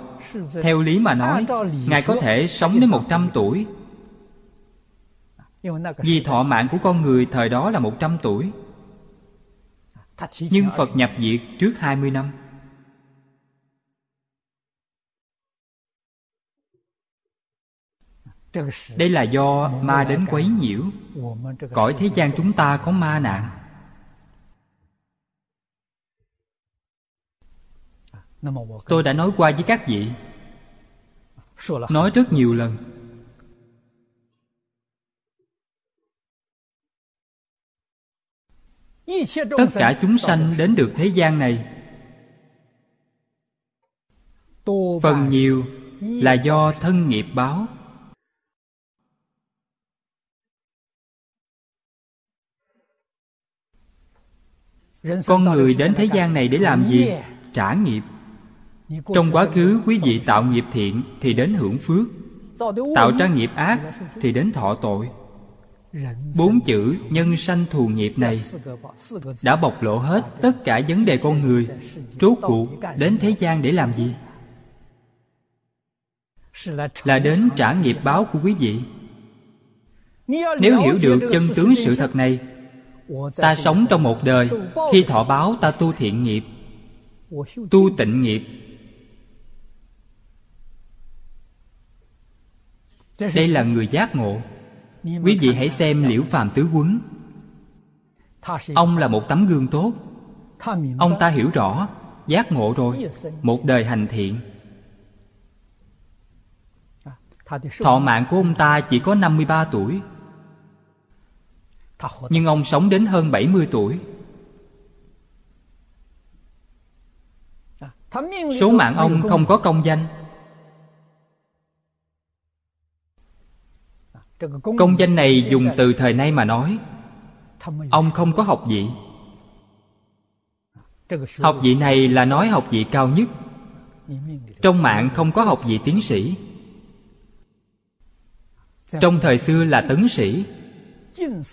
theo lý mà nói, ngài có thể sống đến một trăm tuổi. Vì thọ mạng của con người thời đó là một trăm tuổi. Nhưng phật nhập diệt trước hai mươi năm. Đây là do ma đến quấy nhiễu. Cõi thế gian chúng ta có ma nạn. Tôi đã nói qua với các vị. Nói rất nhiều lần. Tất cả chúng sanh đến được thế gian này. Phần nhiều là do thân nghiệp báo. Con người đến thế gian này để làm gì? Trả nghiệp trong quá khứ, quý vị tạo nghiệp thiện thì đến hưởng phước. Tạo ra nghiệp ác thì đến thọ tội. Bốn chữ nhân sanh thù nghiệp này đã bộc lộ hết tất cả vấn đề con người, rốt cuộc đến thế gian để làm gì? Là đến trả nghiệp báo của quý vị. Nếu hiểu được chân tướng sự thật này, ta sống trong một đời, khi thọ báo ta tu thiện nghiệp. Tu tịnh nghiệp đây là người giác ngộ. Quý vị hãy xem liễu phàm tứ quấn ông là một tấm gương tốt. Ông ta hiểu rõ, giác ngộ rồi, một đời hành thiện. Thọ mạng của ông ta chỉ có 53 tuổi. Nhưng ông sống đến hơn 70 tuổi. Số mạng ông không có công danh. Công danh này dùng từ thời nay mà nói. Ông không có học vị. Học vị này là nói học vị cao nhất. Trong mạng không có học vị tiến sĩ. Trong thời xưa là tấn sĩ.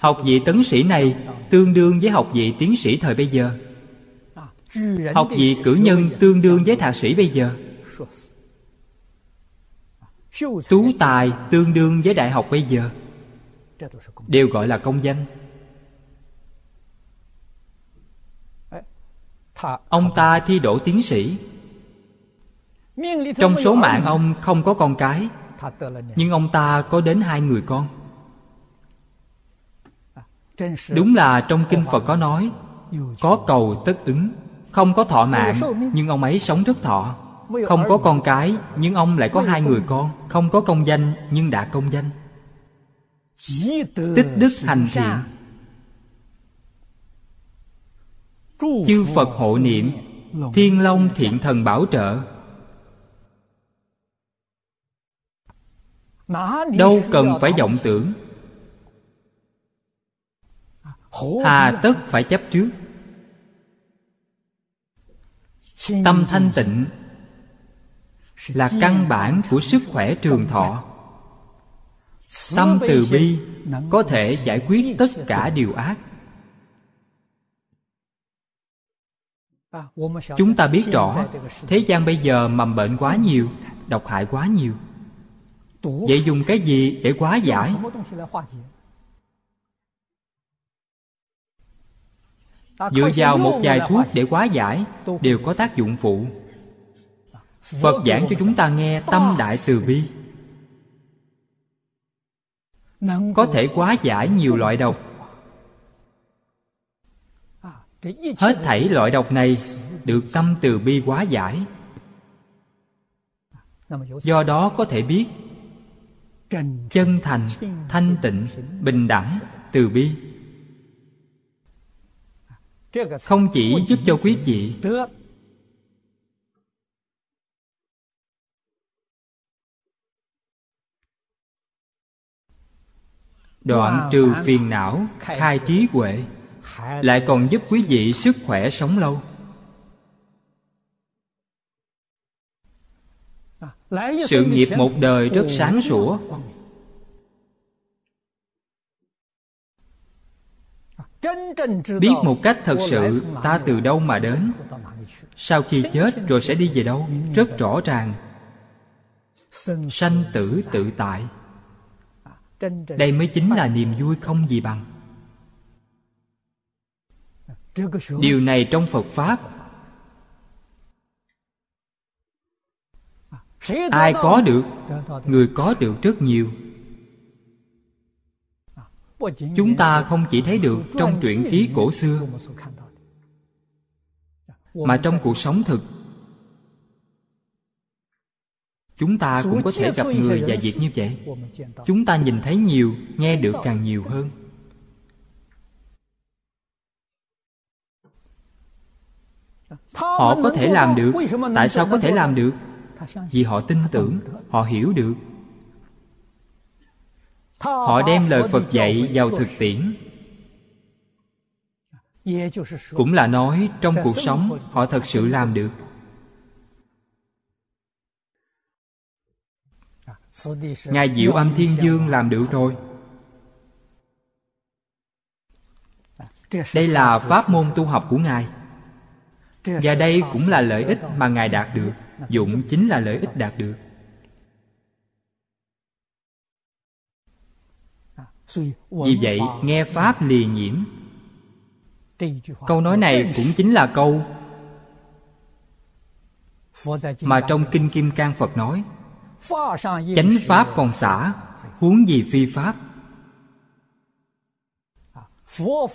Học vị tấn sĩ này tương đương với học vị tiến sĩ thời bây giờ. Học vị cử nhân tương đương với thạc sĩ bây giờ tú tài tương đương với đại học bây giờ. Đều gọi là công danh. Ông ta thi đỗ tiến sĩ. Trong số mạng ông không có con cái, nhưng ông ta có đến hai người con. Đúng là trong kinh phật có nói, có cầu tất ứng, không có thọ mạng, nhưng ông ấy sống rất thọ không có con cái nhưng ông lại có hai người con. Không có công danh nhưng đã công danh. Tích đức hành thiện. Chư phật hộ niệm thiên long thiện thần bảo trợ. Đâu cần phải vọng tưởng. Hà tất phải chấp trước. Tâm thanh tịnh là căn bản của sức khỏe trường thọ. tâm từ bi có thể giải quyết tất cả điều ác. Chúng ta biết rõ thế gian bây giờ mầm bệnh quá nhiều độc hại quá nhiều. Vậy dùng cái gì để quá giải? Dựa vào một vài thuốc để quá giải đều có tác dụng phụ phật giảng cho chúng ta nghe tâm đại từ bi. Có thể quá. giải nhiều loại độc. Hết thảy loại độc này được tâm từ bi quá giải. Do đó có thể biết chân thành thanh tịnh bình đẳng từ bi. Không chỉ giúp cho quý vị đoạn trừ phiền não khai trí huệ lại còn giúp quý vị sức khỏe sống lâu. Sự nghiệp một đời rất sáng sủa. biết một cách thật sự ta từ đâu mà đến? sau khi chết rồi sẽ đi về đâu? rất rõ ràng. sanh tử tự tại đây mới chính là niềm vui không gì bằng. Điều này trong phật pháp. Ai có được người có được rất nhiều. Chúng ta không chỉ thấy được trong truyện ký cổ xưa mà trong cuộc sống thực chúng ta cũng có thể gặp người và việc như vậy. chúng ta nhìn thấy nhiều nghe được càng nhiều hơn. Họ có thể làm được. Tại sao có thể làm được? Vì họ tin tưởng họ hiểu được. Họ đem lời phật dạy vào thực tiễn. Cũng là nói trong cuộc sống họ thật sự làm được ngài diệu âm thiên dương làm được rồi. Đây là pháp môn tu học của ngài. Và đây cũng là lợi ích mà ngài đạt được. Dụng chính là lợi ích đạt được. Vì vậy, nghe pháp lìa nhiễm. Câu nói này cũng chính là câu mà trong kinh kim cang phật nói chánh pháp còn xả huống gì phi pháp?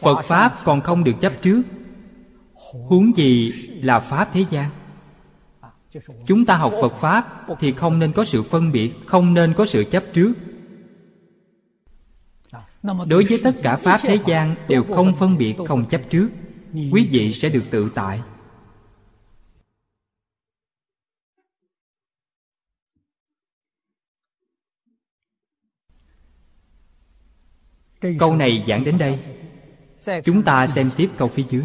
Phật pháp còn không được chấp trước. Huống gì là pháp thế gian? Chúng ta học phật pháp thì không nên có sự phân biệt không nên có sự chấp trước. Đối với tất cả pháp thế gian đều không phân biệt không chấp trước quý vị sẽ được tự tại câu này giảng đến đây. chúng ta xem tiếp câu phía dưới.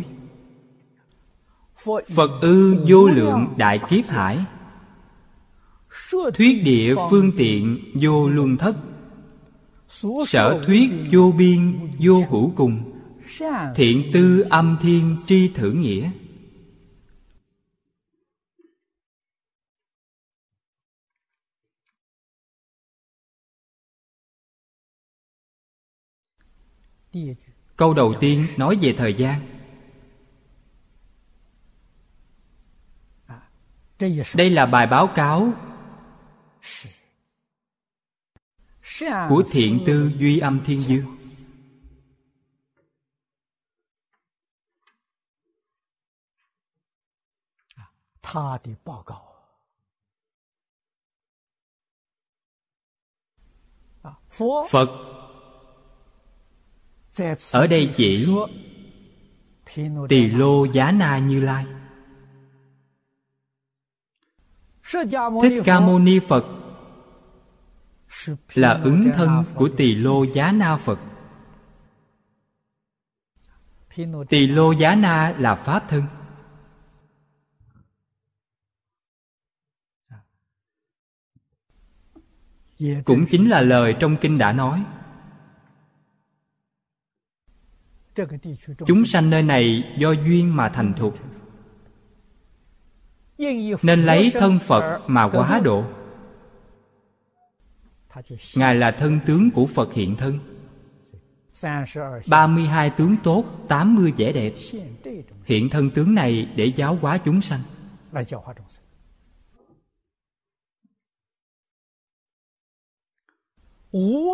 Phật ư vô lượng đại kiếp hải. Thuyết địa phương tiện vô luân thất. Sở thuyết vô biên vô hữu cùng. Thiện tư âm thiên tri thử nghĩa câu đầu tiên nói về thời gian. Đây là bài báo cáo của thiện tư duy âm thiên dương phật ở đây chỉ tỳ lô giá na như lai. Thích ca mâu ni phật là ứng thân của tỳ lô giá na phật. Tỳ lô giá na là pháp thân. Cũng chính là lời trong kinh đã nói. Chúng sanh nơi này do duyên mà thành thục. nên lấy thân phật mà quá độ. ngài là thân tướng của phật hiện thân. 32 tướng tốt, 80 vẻ đẹp. Hiện thân tướng này để giáo hóa chúng sanh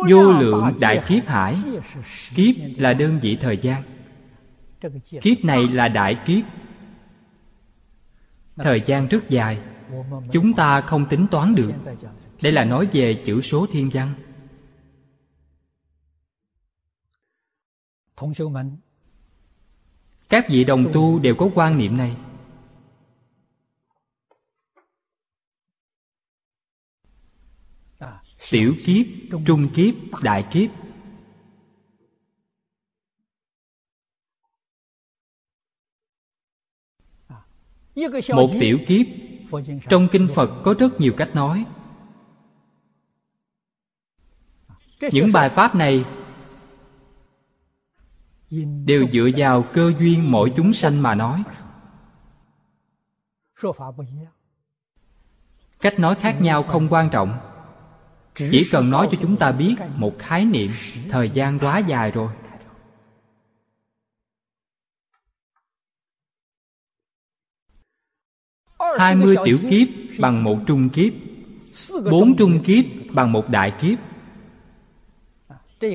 Vô lượng đại kiếp hải. Kiếp là đơn vị thời gian. Kiếp này là đại kiếp. Thời gian rất dài. Chúng ta không tính toán được. Đây là nói về chữ số thiên văn. Các vị đồng tu đều có quan niệm này tiểu kiếp trung kiếp đại kiếp. Một tiểu kiếp trong kinh phật có rất nhiều cách nói. Những bài pháp này đều dựa vào cơ duyên mỗi chúng sanh mà nói. cách nói khác nhau không quan trọng chỉ cần nói cho chúng ta biết một khái niệm thời gian quá dài rồi. Hai mươi tiểu kiếp bằng một trung kiếp bốn trung kiếp bằng một đại kiếp.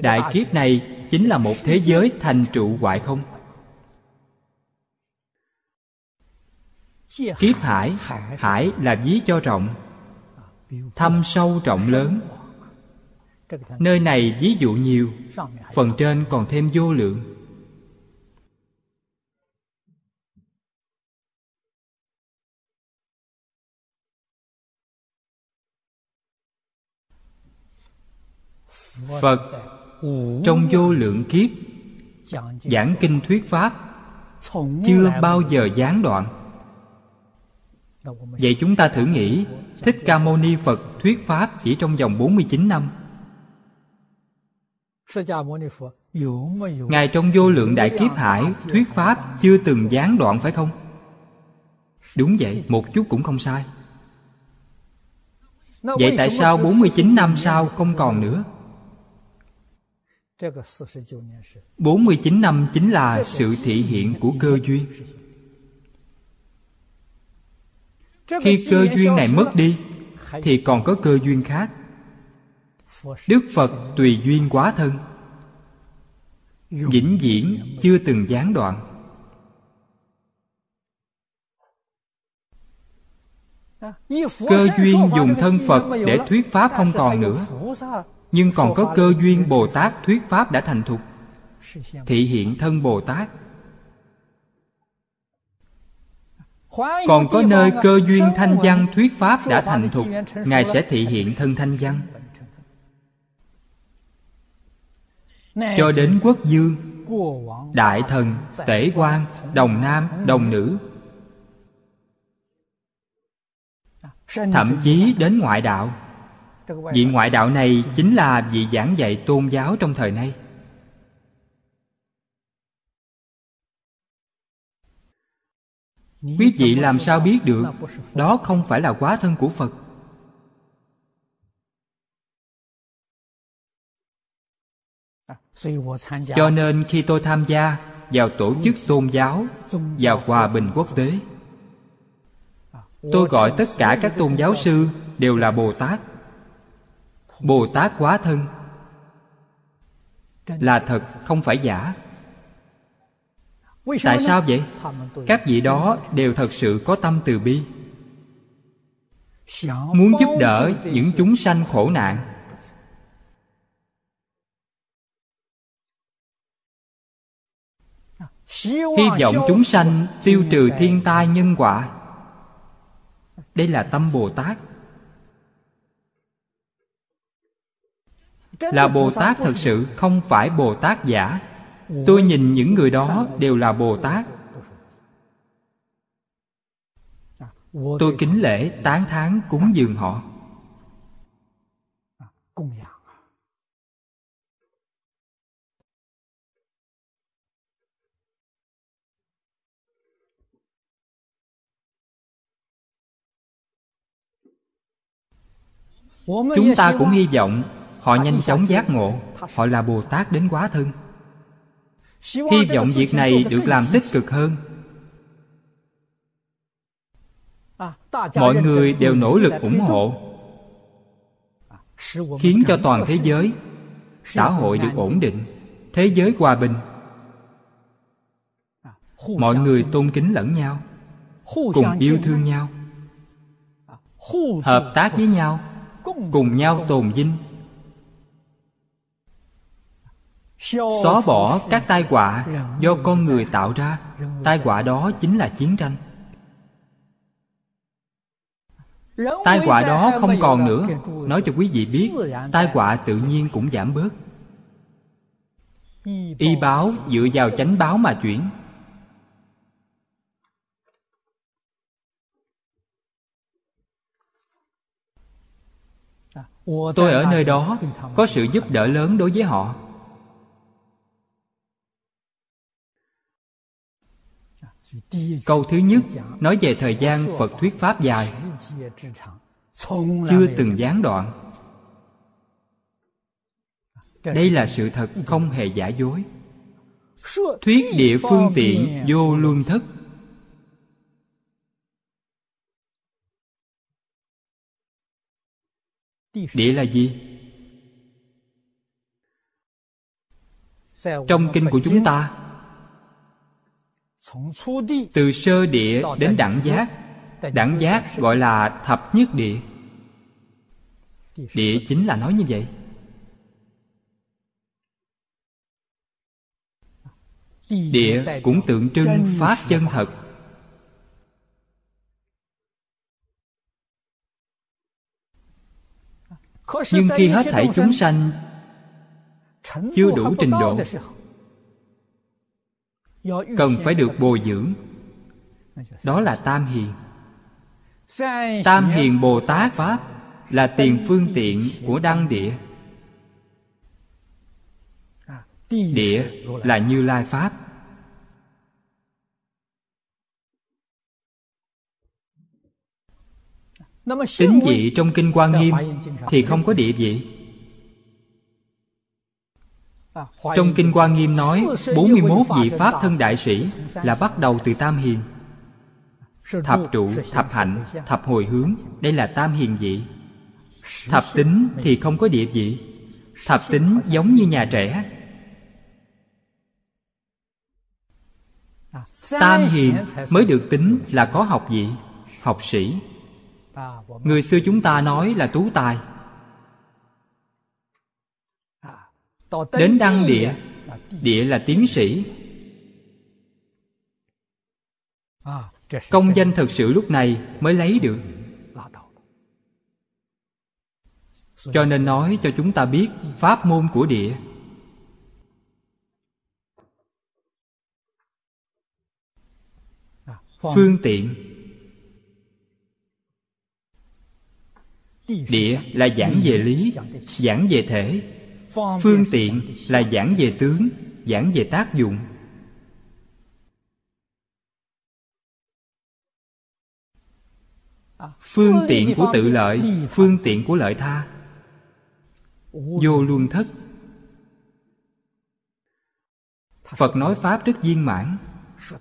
Đại kiếp này chính là một thế giới thành trụ hoại không? Kiếp hải hải là ví cho rộng thâm sâu trọng lớn. Nơi này ví dụ nhiều, phần trên còn thêm vô lượng. Phật, trong vô lượng kiếp, giảng kinh thuyết pháp, chưa bao giờ gián đoạn vậy chúng ta thử nghĩ, thích ca mâu ni phật thuyết pháp chỉ trong vòng 49 năm. Ngài trong vô lượng đại kiếp hải thuyết pháp chưa từng gián đoạn phải không? Đúng vậy, một chút cũng không sai. Vậy tại sao 49 năm sau không còn nữa? 49 năm chính là sự thị hiện của cơ duyên. Khi cơ duyên này mất đi Thì còn có cơ duyên khác. Đức Phật tùy duyên quá thân. Vĩnh viễn chưa từng gián đoạn. Cơ duyên dùng thân Phật để thuyết Pháp không còn nữa. Nhưng còn có cơ duyên bồ tát thuyết pháp đã thành thục. Thị hiện thân bồ tát còn có nơi cơ duyên thanh văn thuyết pháp đã thành thục ngài sẽ thị hiện thân thanh văn. Cho đến quốc dương đại thần tể quan đồng nam đồng nữ. Thậm chí đến ngoại đạo. Vị ngoại đạo này chính là vị giảng dạy tôn giáo trong thời nay quý vị làm sao biết được? Đó không phải là quá thân của phật. Cho nên khi tôi tham gia vào tổ chức tôn giáo, vào hòa bình quốc tế, tôi gọi tất cả các tôn giáo sư đều là bồ tát. Bồ tát quá thân. Là thật, không phải giả tại sao vậy? các vị đó đều thật sự có tâm từ bi. Muốn giúp đỡ những chúng sanh khổ nạn. Hy vọng chúng sanh tiêu trừ thiên tai nhân quả. Đây là tâm bồ tát. Là bồ tát thật sự không phải bồ tát giả tôi nhìn những người đó đều là bồ tát. Tôi kính lễ tán thán cúng dường họ. Chúng ta cũng hy vọng họ nhanh chóng giác ngộ. Họ là bồ tát đến quá thân hy vọng việc này được làm tích cực hơn. Mọi người đều nỗ lực ủng hộ. Khiến cho toàn thế giới xã hội được ổn định thế giới hòa bình. Mọi người tôn kính lẫn nhau cùng yêu thương nhau hợp tác với nhau cùng nhau tồn vinh xóa bỏ các tai họa do con người tạo ra. Tai họa đó chính là chiến tranh. Tai họa đó không còn nữa. Nói cho quý vị biết, tai họa tự nhiên cũng giảm bớt. Y báo dựa vào chánh báo mà chuyển. Tôi ở nơi đó, có sự giúp đỡ lớn đối với họ. Câu thứ nhất, nói về thời gian phật thuyết pháp dài. Chưa từng gián đoạn. Đây là sự thật không hề giả dối. Thuyết địa phương tiện vô luân thất. Địa là gì? Trong kinh của chúng ta từ sơ địa đến đẳng giác. đẳng giác gọi là thập nhất địa. Địa chính là nói như vậy. Địa cũng tượng trưng pháp chân thật. nhưng khi hết thảy chúng sanh. chưa đủ trình độ cần phải được bồi dưỡng. đó là tam hiền. Tam hiền bồ tát pháp là tiền phương tiện của đăng địa. Địa là như lai pháp. Tính vị trong kinh quan nghiêm thì không có địa vị trong Kinh Quan Nghiêm nói 41 vị Pháp thân đại sĩ là bắt đầu từ Tam Hiền. Thập trụ, thập hạnh, thập hồi hướng Đây là Tam Hiền vị. Thập tính thì không có địa vị. Thập tính giống như nhà trẻ. Tam hiền mới được tính là có học vị Học sĩ. Người xưa chúng ta nói là tú tài. Đến đăng địa. Địa. Là tiến sĩ. Công danh thật sự lúc này mới lấy được. Cho nên nói cho chúng ta biết pháp môn của địa. Phương tiện. Địa là giảng về lý giảng về thể phương tiện là giảng về tướng giảng về tác dụng. Phương tiện của tự lợi phương tiện của lợi tha. Vô luân thất. Phật nói pháp rất viên mãn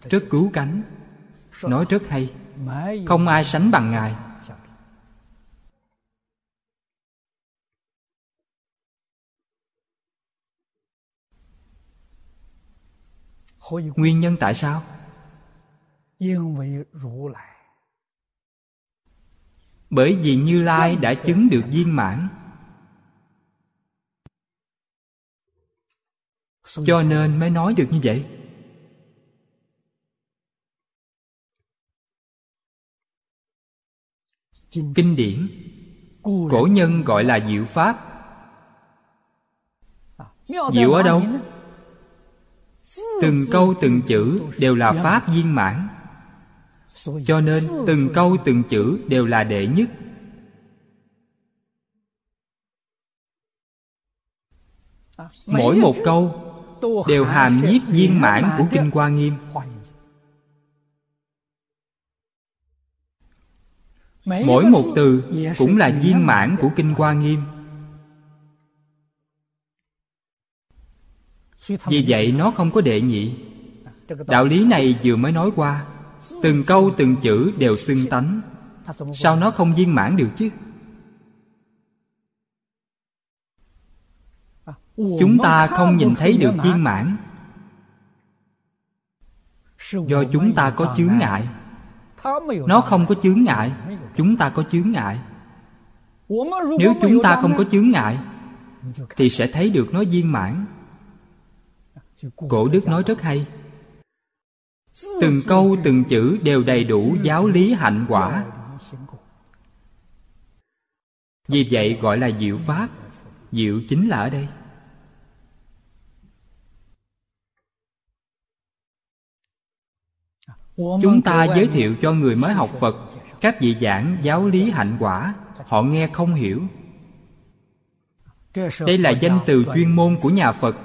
rất cứu cánh nói rất hay. Không ai sánh bằng ngài nguyên nhân tại sao? Bởi vì như lai đã chứng được viên mãn. Cho nên mới nói được như vậy. Kinh điển. Cổ nhân gọi là diệu pháp. Diệu ở đâu từng câu từng chữ đều là pháp viên mãn. Cho nên từng câu từng chữ đều là đệ nhất. Mỗi một câu đều hàm nhiếp viên mãn của kinh hoa nghiêm. Mỗi một từ cũng là viên mãn của kinh hoa nghiêm. Vì vậy nó không có đệ nhị. Đạo lý này vừa mới nói qua, từng câu, từng chữ đều xưng tánh. Sao nó không viên mãn được chứ? Chúng ta không nhìn thấy được viên mãn. Do chúng ta có chướng ngại. Nó không có chướng ngại, chúng ta có chướng ngại. Nếu chúng ta không có chướng ngại, thì sẽ thấy được nó viên mãn cổ đức nói rất hay. Từng câu từng chữ đều đầy đủ giáo lý hạnh quả. vì vậy gọi là diệu pháp. Diệu chính là ở đây. Chúng ta giới thiệu cho người mới học phật các vị giảng giáo lý hạnh quả. Họ nghe không hiểu. Đây là danh từ chuyên môn của nhà phật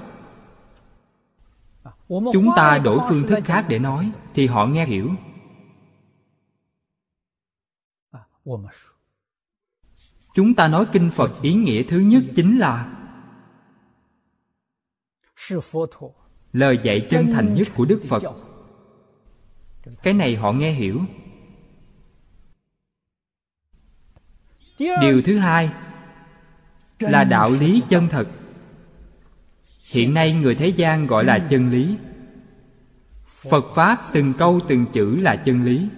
chúng ta đổi phương thức khác để nói thì họ nghe hiểu. Chúng ta nói kinh phật ý nghĩa thứ nhất chính là lời dạy chân thành nhất của đức phật. Cái này họ nghe hiểu. Điều thứ hai là đạo lý chân thật hiện nay người thế gian gọi là chân lý. Phật pháp từng câu từng chữ là chân lý.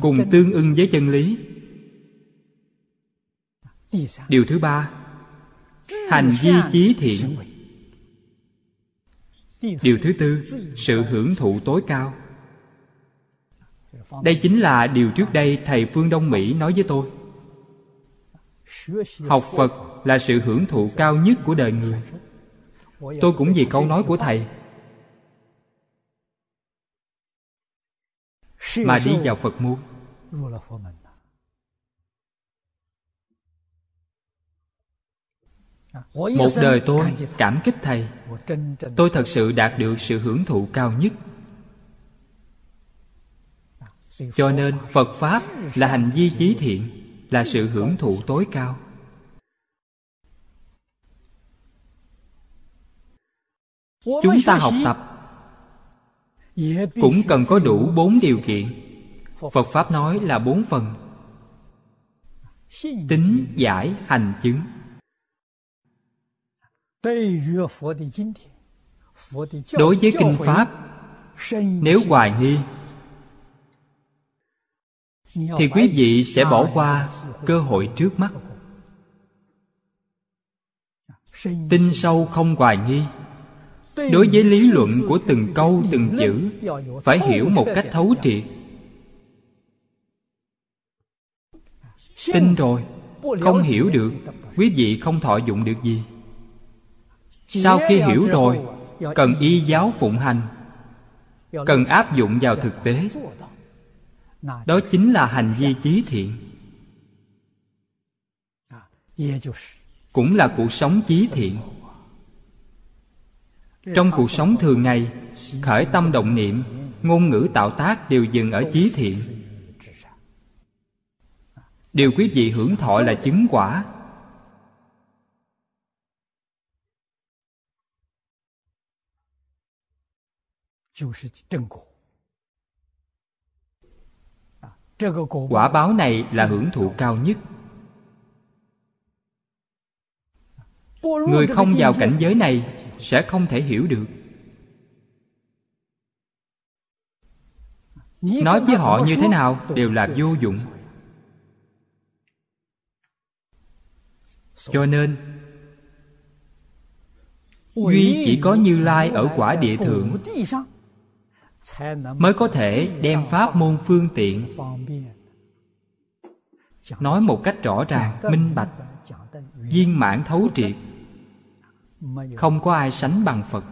Cùng tương ưng với chân lý. Điều thứ ba, hành vi chí thiện. Điều thứ tư, sự hưởng thụ tối cao. Đây chính là điều trước đây thầy phương đông mỹ nói với tôi học phật là sự hưởng thụ cao nhất của đời người. Tôi cũng vì câu nói của thầy. Mà đi vào phật môn. Một đời tôi cảm kích thầy. Tôi thật sự đạt được sự hưởng thụ cao nhất. Cho nên phật pháp là hành vi chí thiện là sự hưởng thụ tối cao. Chúng ta học tập cũng cần có đủ bốn điều kiện. Phật pháp nói là bốn phần. Tính, giải, hành chứng. Đối với kinh pháp, nếu hoài nghi thì quý vị sẽ bỏ qua cơ hội trước mắt. Tin sâu không hoài nghi. Đối với lý luận của từng câu, từng chữ, phải hiểu một cách thấu triệt. Tin rồi, không hiểu được, quý vị không thọ dụng được gì. Sau khi hiểu rồi, cần y giáo phụng hành, cần áp dụng vào thực tế đó chính là hành vi chí thiện. Cũng là cuộc sống chí thiện. Trong cuộc sống thường ngày khởi tâm động niệm ngôn ngữ tạo tác đều dừng ở chí thiện. Điều quý vị hưởng thọ là chứng quả quả báo này là hưởng thụ cao nhất. Người không vào cảnh giới này sẽ không thể hiểu được. Nói với họ như thế nào đều là vô dụng. cho nên duy chỉ có như lai ở quả địa thượng mới có thể đem pháp môn phương tiện nói một cách rõ ràng, minh bạch, viên mãn thấu triệt. Không có ai sánh bằng phật.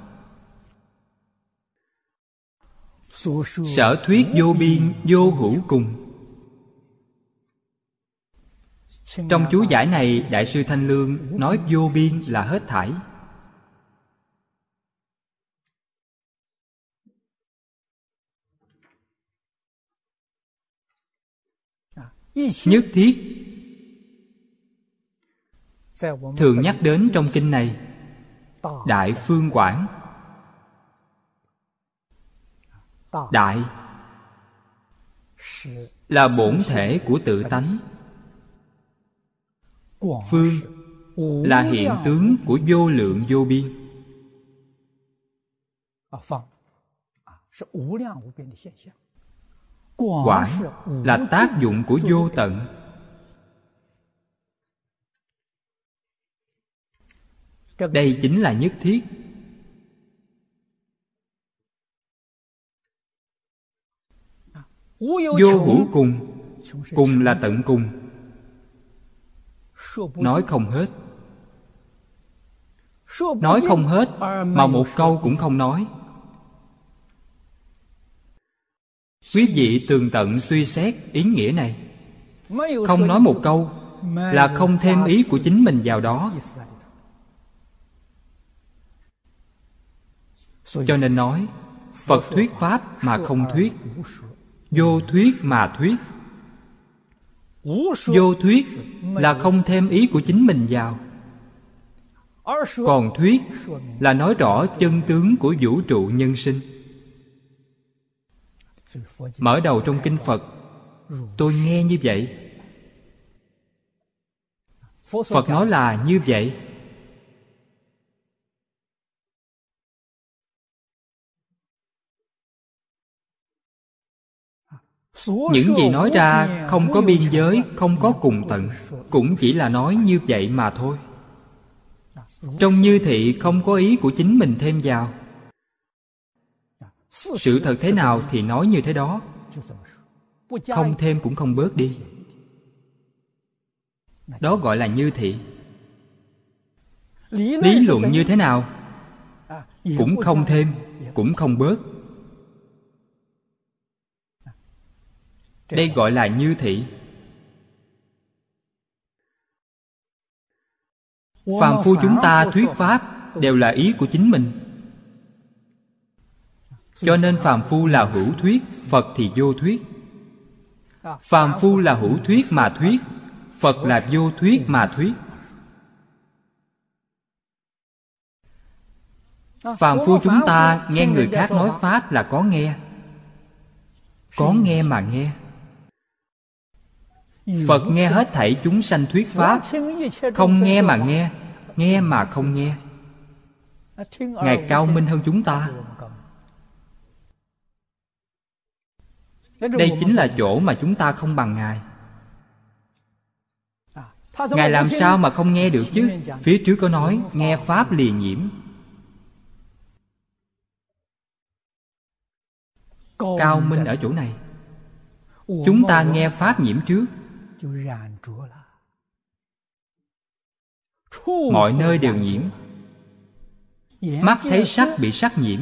Sở thuyết vô biên, vô hữu cùng. Trong chú giải này, đại sư thanh lương nói vô biên là hết thảy. Nhất thiết. Thường nhắc đến trong kinh này, đại phương quảng. Đại là bổn thể của tự tánh. Phương là hiện tướng của vô lượng vô biên quả là tác dụng của vô tận. Đây chính là nhất thiết. Vô hữu cùng cùng là tận cùng. Nói không hết. Nói không hết mà một câu cũng không nói. Quý vị tường tận suy xét ý nghĩa này. Không nói một câu là không thêm ý của chính mình vào đó. Cho nên nói, phật thuyết pháp mà không thuyết, vô thuyết mà thuyết. Vô thuyết là không thêm ý của chính mình vào. Còn thuyết là nói rõ chân tướng của vũ trụ nhân sinh mở đầu trong kinh phật. Tôi nghe như vậy. Phật nói là như vậy. Những gì nói ra không có biên giới, không có cùng tận. Cũng chỉ là nói như vậy mà thôi. Trong như thị không có ý của chính mình thêm vào sự thật thế nào thì nói như thế đó. Không thêm cũng không bớt đi. Đó gọi là như thị. Lý luận như thế nào? Cũng không thêm, cũng không bớt. Đây gọi là như thị. Phàm phu chúng ta thuyết pháp đều là ý của chính mình cho nên phàm phu là hữu thuyết, phật thì vô thuyết. Phàm phu là hữu thuyết mà thuyết, phật là vô thuyết mà thuyết. Phàm phu chúng ta nghe người khác nói pháp là có nghe. Có nghe mà nghe. Phật nghe hết thảy chúng sanh thuyết pháp. Không nghe mà nghe nghe mà không nghe. Ngài cao minh hơn chúng ta. Đây chính là chỗ mà chúng ta không bằng ngài. Ngài làm sao mà không nghe được chứ? Phía trước có nói nghe pháp lìa nhiễm. Cao minh ở chỗ này. Chúng ta nghe pháp nhiễm trước. Mọi nơi đều nhiễm. Mắt thấy sắc bị sắc nhiễm.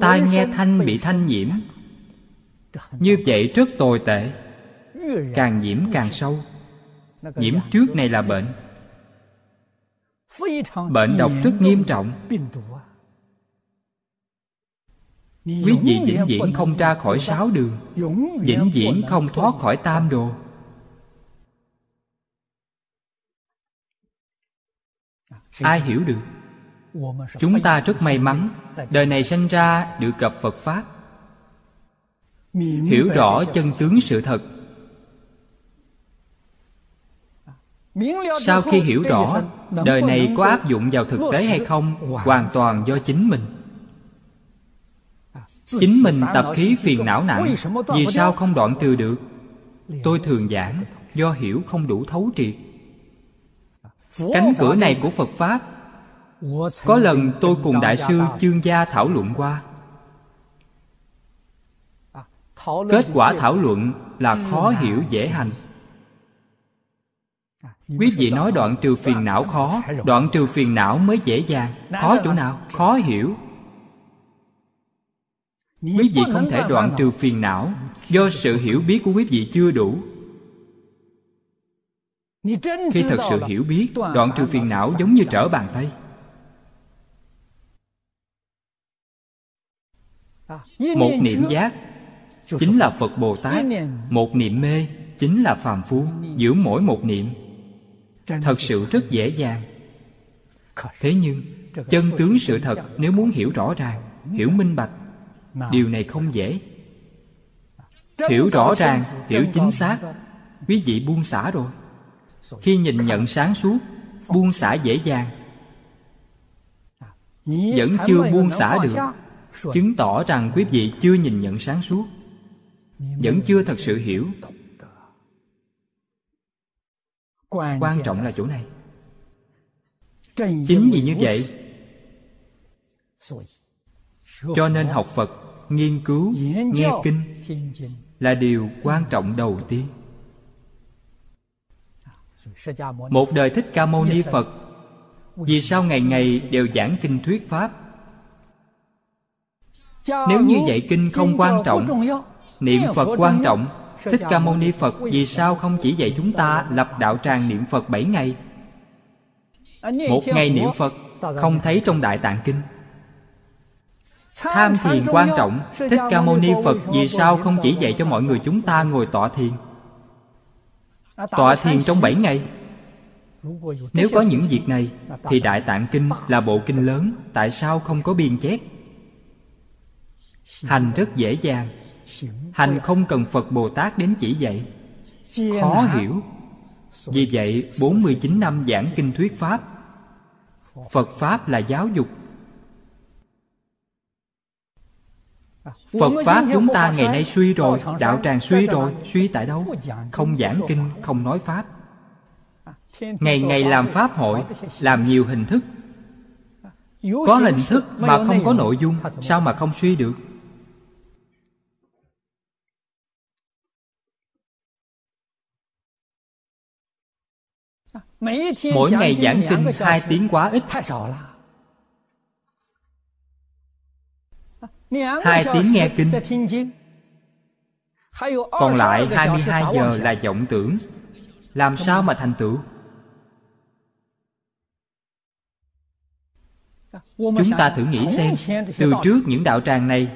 tai nghe thanh bị thanh nhiễm như vậy rất tồi tệ. Càng nhiễm càng sâu. Nhiễm trước này là bệnh. Bệnh độc rất nghiêm trọng. quý vị vĩnh viễn không ra khỏi sáu đường. Vĩnh viễn không thoát khỏi tam đồ. Ai hiểu được? chúng ta rất may mắn. đời này sinh ra được gặp phật pháp hiểu rõ chân tướng sự thật. Sau khi hiểu rõ đời này có áp dụng vào thực tế hay không? hoàn toàn do chính mình. chính mình tập khí phiền não nặng vì sao không đoạn trừ được? Tôi thường giảng do hiểu không đủ thấu triệt. Cánh cửa này của phật pháp. Có lần tôi cùng đại sư chương gia thảo luận qua kết quả thảo luận là khó hiểu dễ hành. Quý vị nói đoạn trừ phiền não khó đoạn trừ phiền não mới dễ dàng. Khó chỗ nào? Khó hiểu. Quý vị không thể đoạn trừ phiền não do sự hiểu biết của quý vị chưa đủ. Khi thật sự hiểu biết đoạn trừ phiền não giống như trở bàn tay. Một niệm giác chính là phật bồ tát. Một niệm mê chính là phàm phu giữ mỗi một niệm. Thật sự rất dễ dàng. Thế nhưng chân tướng sự thật nếu muốn hiểu rõ ràng hiểu minh bạch điều này không dễ. Hiểu rõ ràng hiểu chính xác. quý vị buông xả rồi. Khi nhìn nhận sáng suốt buông xả dễ dàng. Vẫn chưa buông xả được. chứng tỏ rằng quý vị chưa nhìn nhận sáng suốt vẫn chưa thật sự hiểu. Quan trọng là chỗ này. Chính vì như vậy cho nên học phật nghiên cứu nghe kinh là điều quan trọng đầu tiên. Một đời thích ca mâu ni phật vì sao ngày ngày đều giảng kinh thuyết pháp? Nếu như vậy kinh không quan trọng niệm phật quan trọng. thích ca mâu ni phật vì sao không chỉ dạy chúng ta lập đạo tràng niệm phật bảy ngày? Một ngày niệm phật không thấy trong đại tạng kinh. Tham thiền quan trọng. thích ca mâu ni phật vì sao không chỉ dạy cho mọi người chúng ta ngồi tọa thiền? Tọa thiền trong bảy ngày. Nếu có những việc này thì đại tạng kinh là bộ kinh lớn. Tại sao không có biên chép hành rất dễ dàng hành không cần phật bồ tát đến chỉ dạy. Khó hiểu. Vì vậy 49 năm giảng kinh thuyết Pháp Phật Pháp là giáo dục. Phật Pháp chúng ta ngày nay suy rồi Đạo tràng suy rồi Suy tại đâu? Không giảng kinh, không nói Pháp. Ngày ngày làm Pháp hội Làm nhiều hình thức. Có hình thức mà không có nội dung Sao mà không suy được? Mỗi ngày giảng kinh hai tiếng quá ít. Hai tiếng nghe kinh. Còn lại 22 giờ là vọng tưởng. Làm sao mà thành tựu? Chúng ta thử nghĩ xem, Từ trước những đạo tràng này,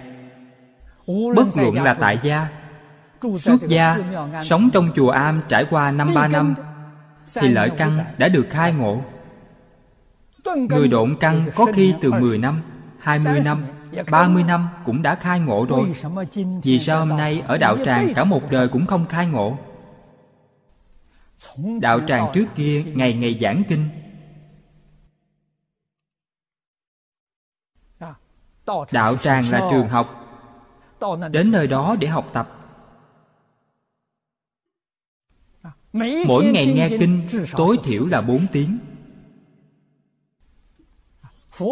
Bất luận là tại gia, Xuất gia, Sống trong chùa am trải qua năm ba năm thì lợi căn đã được khai ngộ. Người độn căn có khi từ 10 năm 20 năm 30 năm cũng đã khai ngộ rồi. Vì sao hôm nay ở đạo tràng cả một đời cũng không khai ngộ? Đạo tràng trước kia ngày ngày giảng kinh. Đạo tràng là trường học. Đến nơi đó để học tập. Mỗi ngày nghe kinh tối thiểu là 4 tiếng.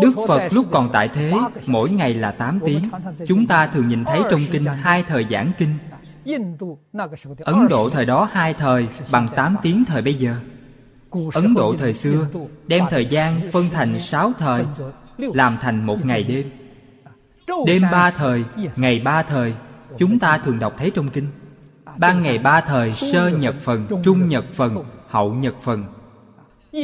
Đức Phật lúc còn tại thế Mỗi ngày là 8 tiếng. Chúng ta thường nhìn thấy trong kinh hai thời giảng kinh. Ấn Độ thời đó hai thời bằng 8 tiếng thời bây giờ. Ấn Độ thời xưa đem thời gian phân thành 6 thời Làm thành một ngày đêm. Đêm ba thời, ngày ba thời Chúng ta thường đọc thấy trong kinh Ban ngày ba thời sơ nhật phần, trung nhật phần, hậu nhật phần.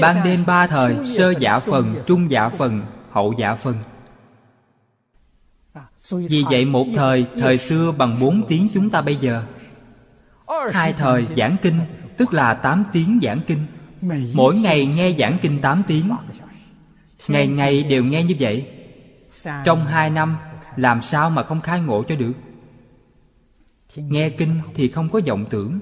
Ban đêm ba thời Sơ giả phần, trung giả phần, hậu giả phần. Vì vậy một thời Thời xưa bằng bốn tiếng chúng ta bây giờ. Hai thời giảng kinh Tức là tám tiếng giảng kinh. Mỗi ngày nghe giảng kinh tám tiếng. Ngày ngày đều nghe như vậy. Trong hai năm Làm sao mà không khai ngộ cho được? Nghe kinh thì không có vọng tưởng.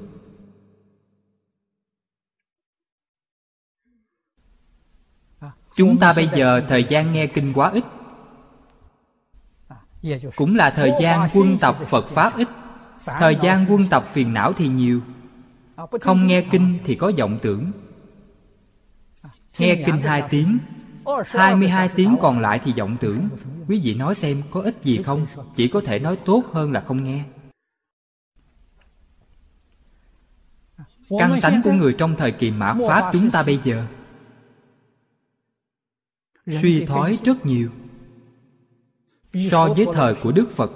Chúng ta bây giờ thời gian nghe kinh quá ít. Cũng là thời gian quân tập phật pháp ít. Thời gian quân tập phiền não thì nhiều. Không nghe kinh thì có vọng tưởng. Nghe kinh hai tiếng, hai mươi hai tiếng còn lại thì vọng tưởng. Quý vị nói xem có ích gì không? Chỉ có thể nói tốt hơn là không nghe. Căn tánh của người trong thời kỳ mã Pháp chúng ta bây giờ. Suy thoái rất nhiều. So với thời của đức phật.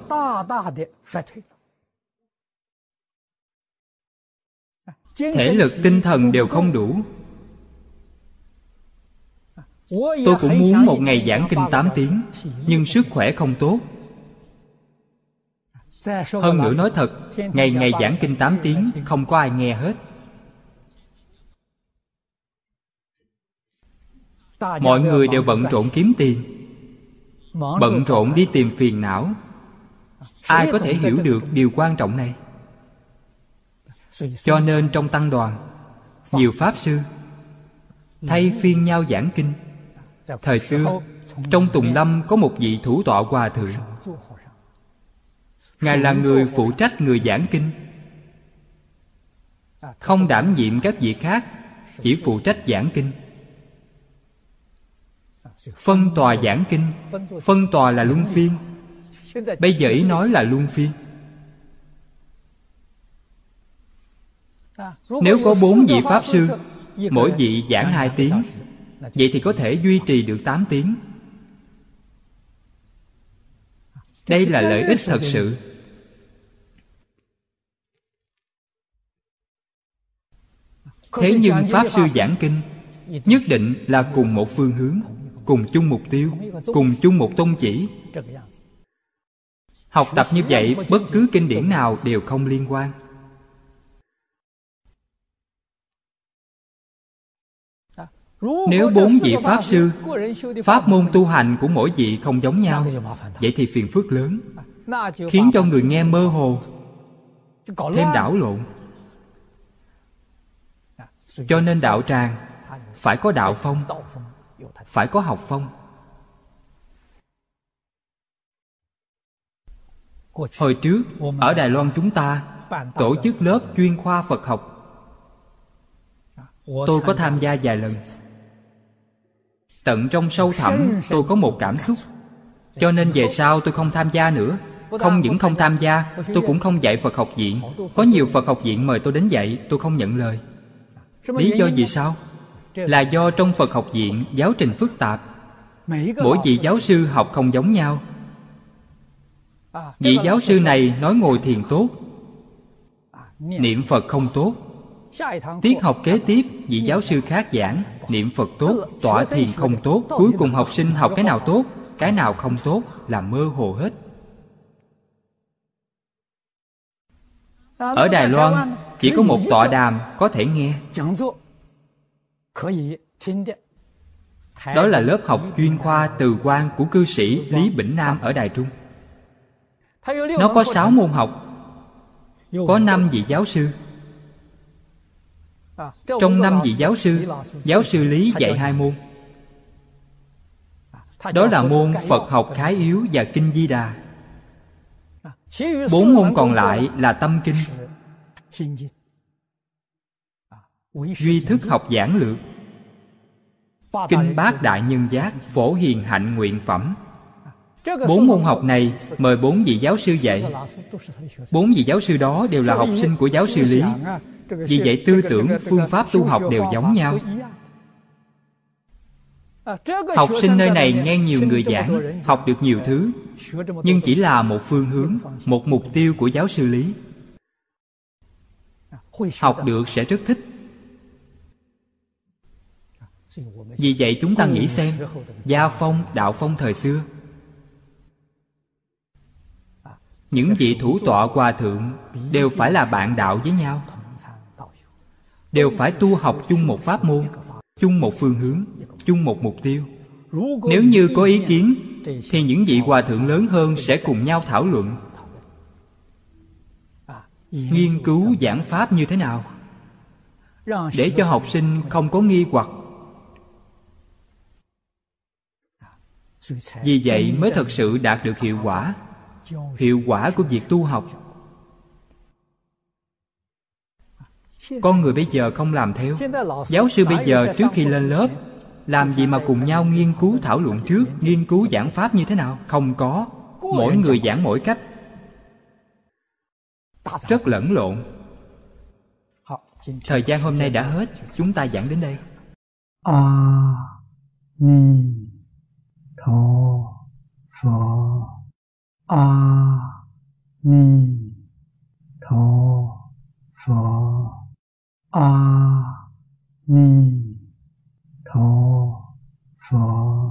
Thể lực tinh thần đều không đủ. Tôi cũng muốn một ngày giảng kinh 8 tiếng nhưng sức khỏe không tốt. Hơn nữa nói thật ngày ngày giảng kinh 8 tiếng không có ai nghe hết mọi người đều bận rộn kiếm tiền. Bận rộn đi tìm phiền não. Ai có thể hiểu được điều quan trọng này? Cho nên trong tăng đoàn nhiều pháp sư thay phiên nhau giảng kinh. Thời xưa trong tùng lâm có một vị thủ tọa hòa thượng. Ngài là người phụ trách người giảng kinh. Không đảm nhiệm các vị khác chỉ phụ trách giảng kinh phân tòa giảng kinh. Phân tòa là luân phiên. Bây giờ ý nói là luân phiên. Nếu có bốn vị pháp sư, mỗi vị giảng hai tiếng, vậy thì có thể duy trì được tám tiếng. Đây là lợi ích thật sự. Thế nhưng pháp sư giảng kinh nhất định là cùng một phương hướng cùng chung mục tiêu, cùng chung một tôn chỉ. Học tập như vậy, bất cứ kinh điển nào đều không liên quan. Nếu bốn vị pháp sư, pháp môn tu hành của mỗi vị không giống nhau, vậy thì phiền phức lớn, khiến cho người nghe mơ hồ, thêm đảo lộn. Cho nên đạo tràng phải có đạo phong phải có học phong. Hồi trước, ở đài loan chúng ta, tổ chức lớp chuyên khoa phật học. Tôi có tham gia vài lần. Tận trong sâu thẳm, tôi có một cảm xúc. Cho nên về sau tôi không tham gia nữa. Không những không tham gia, tôi cũng không dạy phật học viện. Có nhiều phật học viện mời tôi đến dạy, tôi không nhận lời. Lý do gì sao? Là do trong phật học viện giáo trình phức tạp. Mỗi vị giáo sư học không giống nhau. Vị giáo sư này nói ngồi thiền tốt, niệm phật không tốt. Tiết học kế tiếp, vị giáo sư khác giảng, niệm phật tốt, tọa thiền không tốt, cuối cùng học sinh học cái nào tốt, cái nào không tốt là mơ hồ hết. Ở đài loan, chỉ có một tọa đàm có thể nghe đó là lớp học chuyên khoa từ quan của cư sĩ lý bỉnh nam ở đài trung. Nó có sáu môn học. Có năm vị giáo sư. Trong năm vị giáo sư giáo sư lý dạy hai môn. Đó là môn phật học khái yếu và kinh di đà. Bốn môn còn lại là tâm kinh duy thức học giảng lược. Kinh bát đại nhân giác phổ hiền hạnh nguyện phẩm. Bốn môn học này mời bốn vị giáo sư dạy. bốn vị giáo sư đó đều là học sinh của giáo sư lý. vì vậy tư tưởng phương pháp tu học đều giống nhau. học sinh nơi này nghe nhiều người giảng học được nhiều thứ nhưng chỉ là một phương hướng một mục tiêu của giáo sư lý. Học được sẽ rất thích vì vậy chúng ta nghĩ xem gia phong, đạo phong thời xưa. Những vị thủ tọa hòa thượng đều phải là bạn đạo với nhau. Đều phải tu học chung một pháp môn, chung một phương hướng, chung một mục tiêu. Nếu như có ý kiến, thì những vị hòa thượng lớn hơn sẽ cùng nhau thảo luận. Nghiên cứu giảng pháp như thế nào? Để cho học sinh không có nghi hoặc. Vì vậy mới thật sự đạt được hiệu quả. Hiệu quả của việc tu học. Con người bây giờ không làm theo. Giáo sư bây giờ trước khi lên lớp làm gì mà cùng nhau nghiên cứu thảo luận trước nghiên cứu giảng pháp như thế nào? Không có. Mỗi người giảng mỗi cách. Rất lẫn lộn. Thời gian hôm nay đã hết. Chúng ta giảng đến đây. A ni 陀佛阿弥陀佛阿弥陀佛。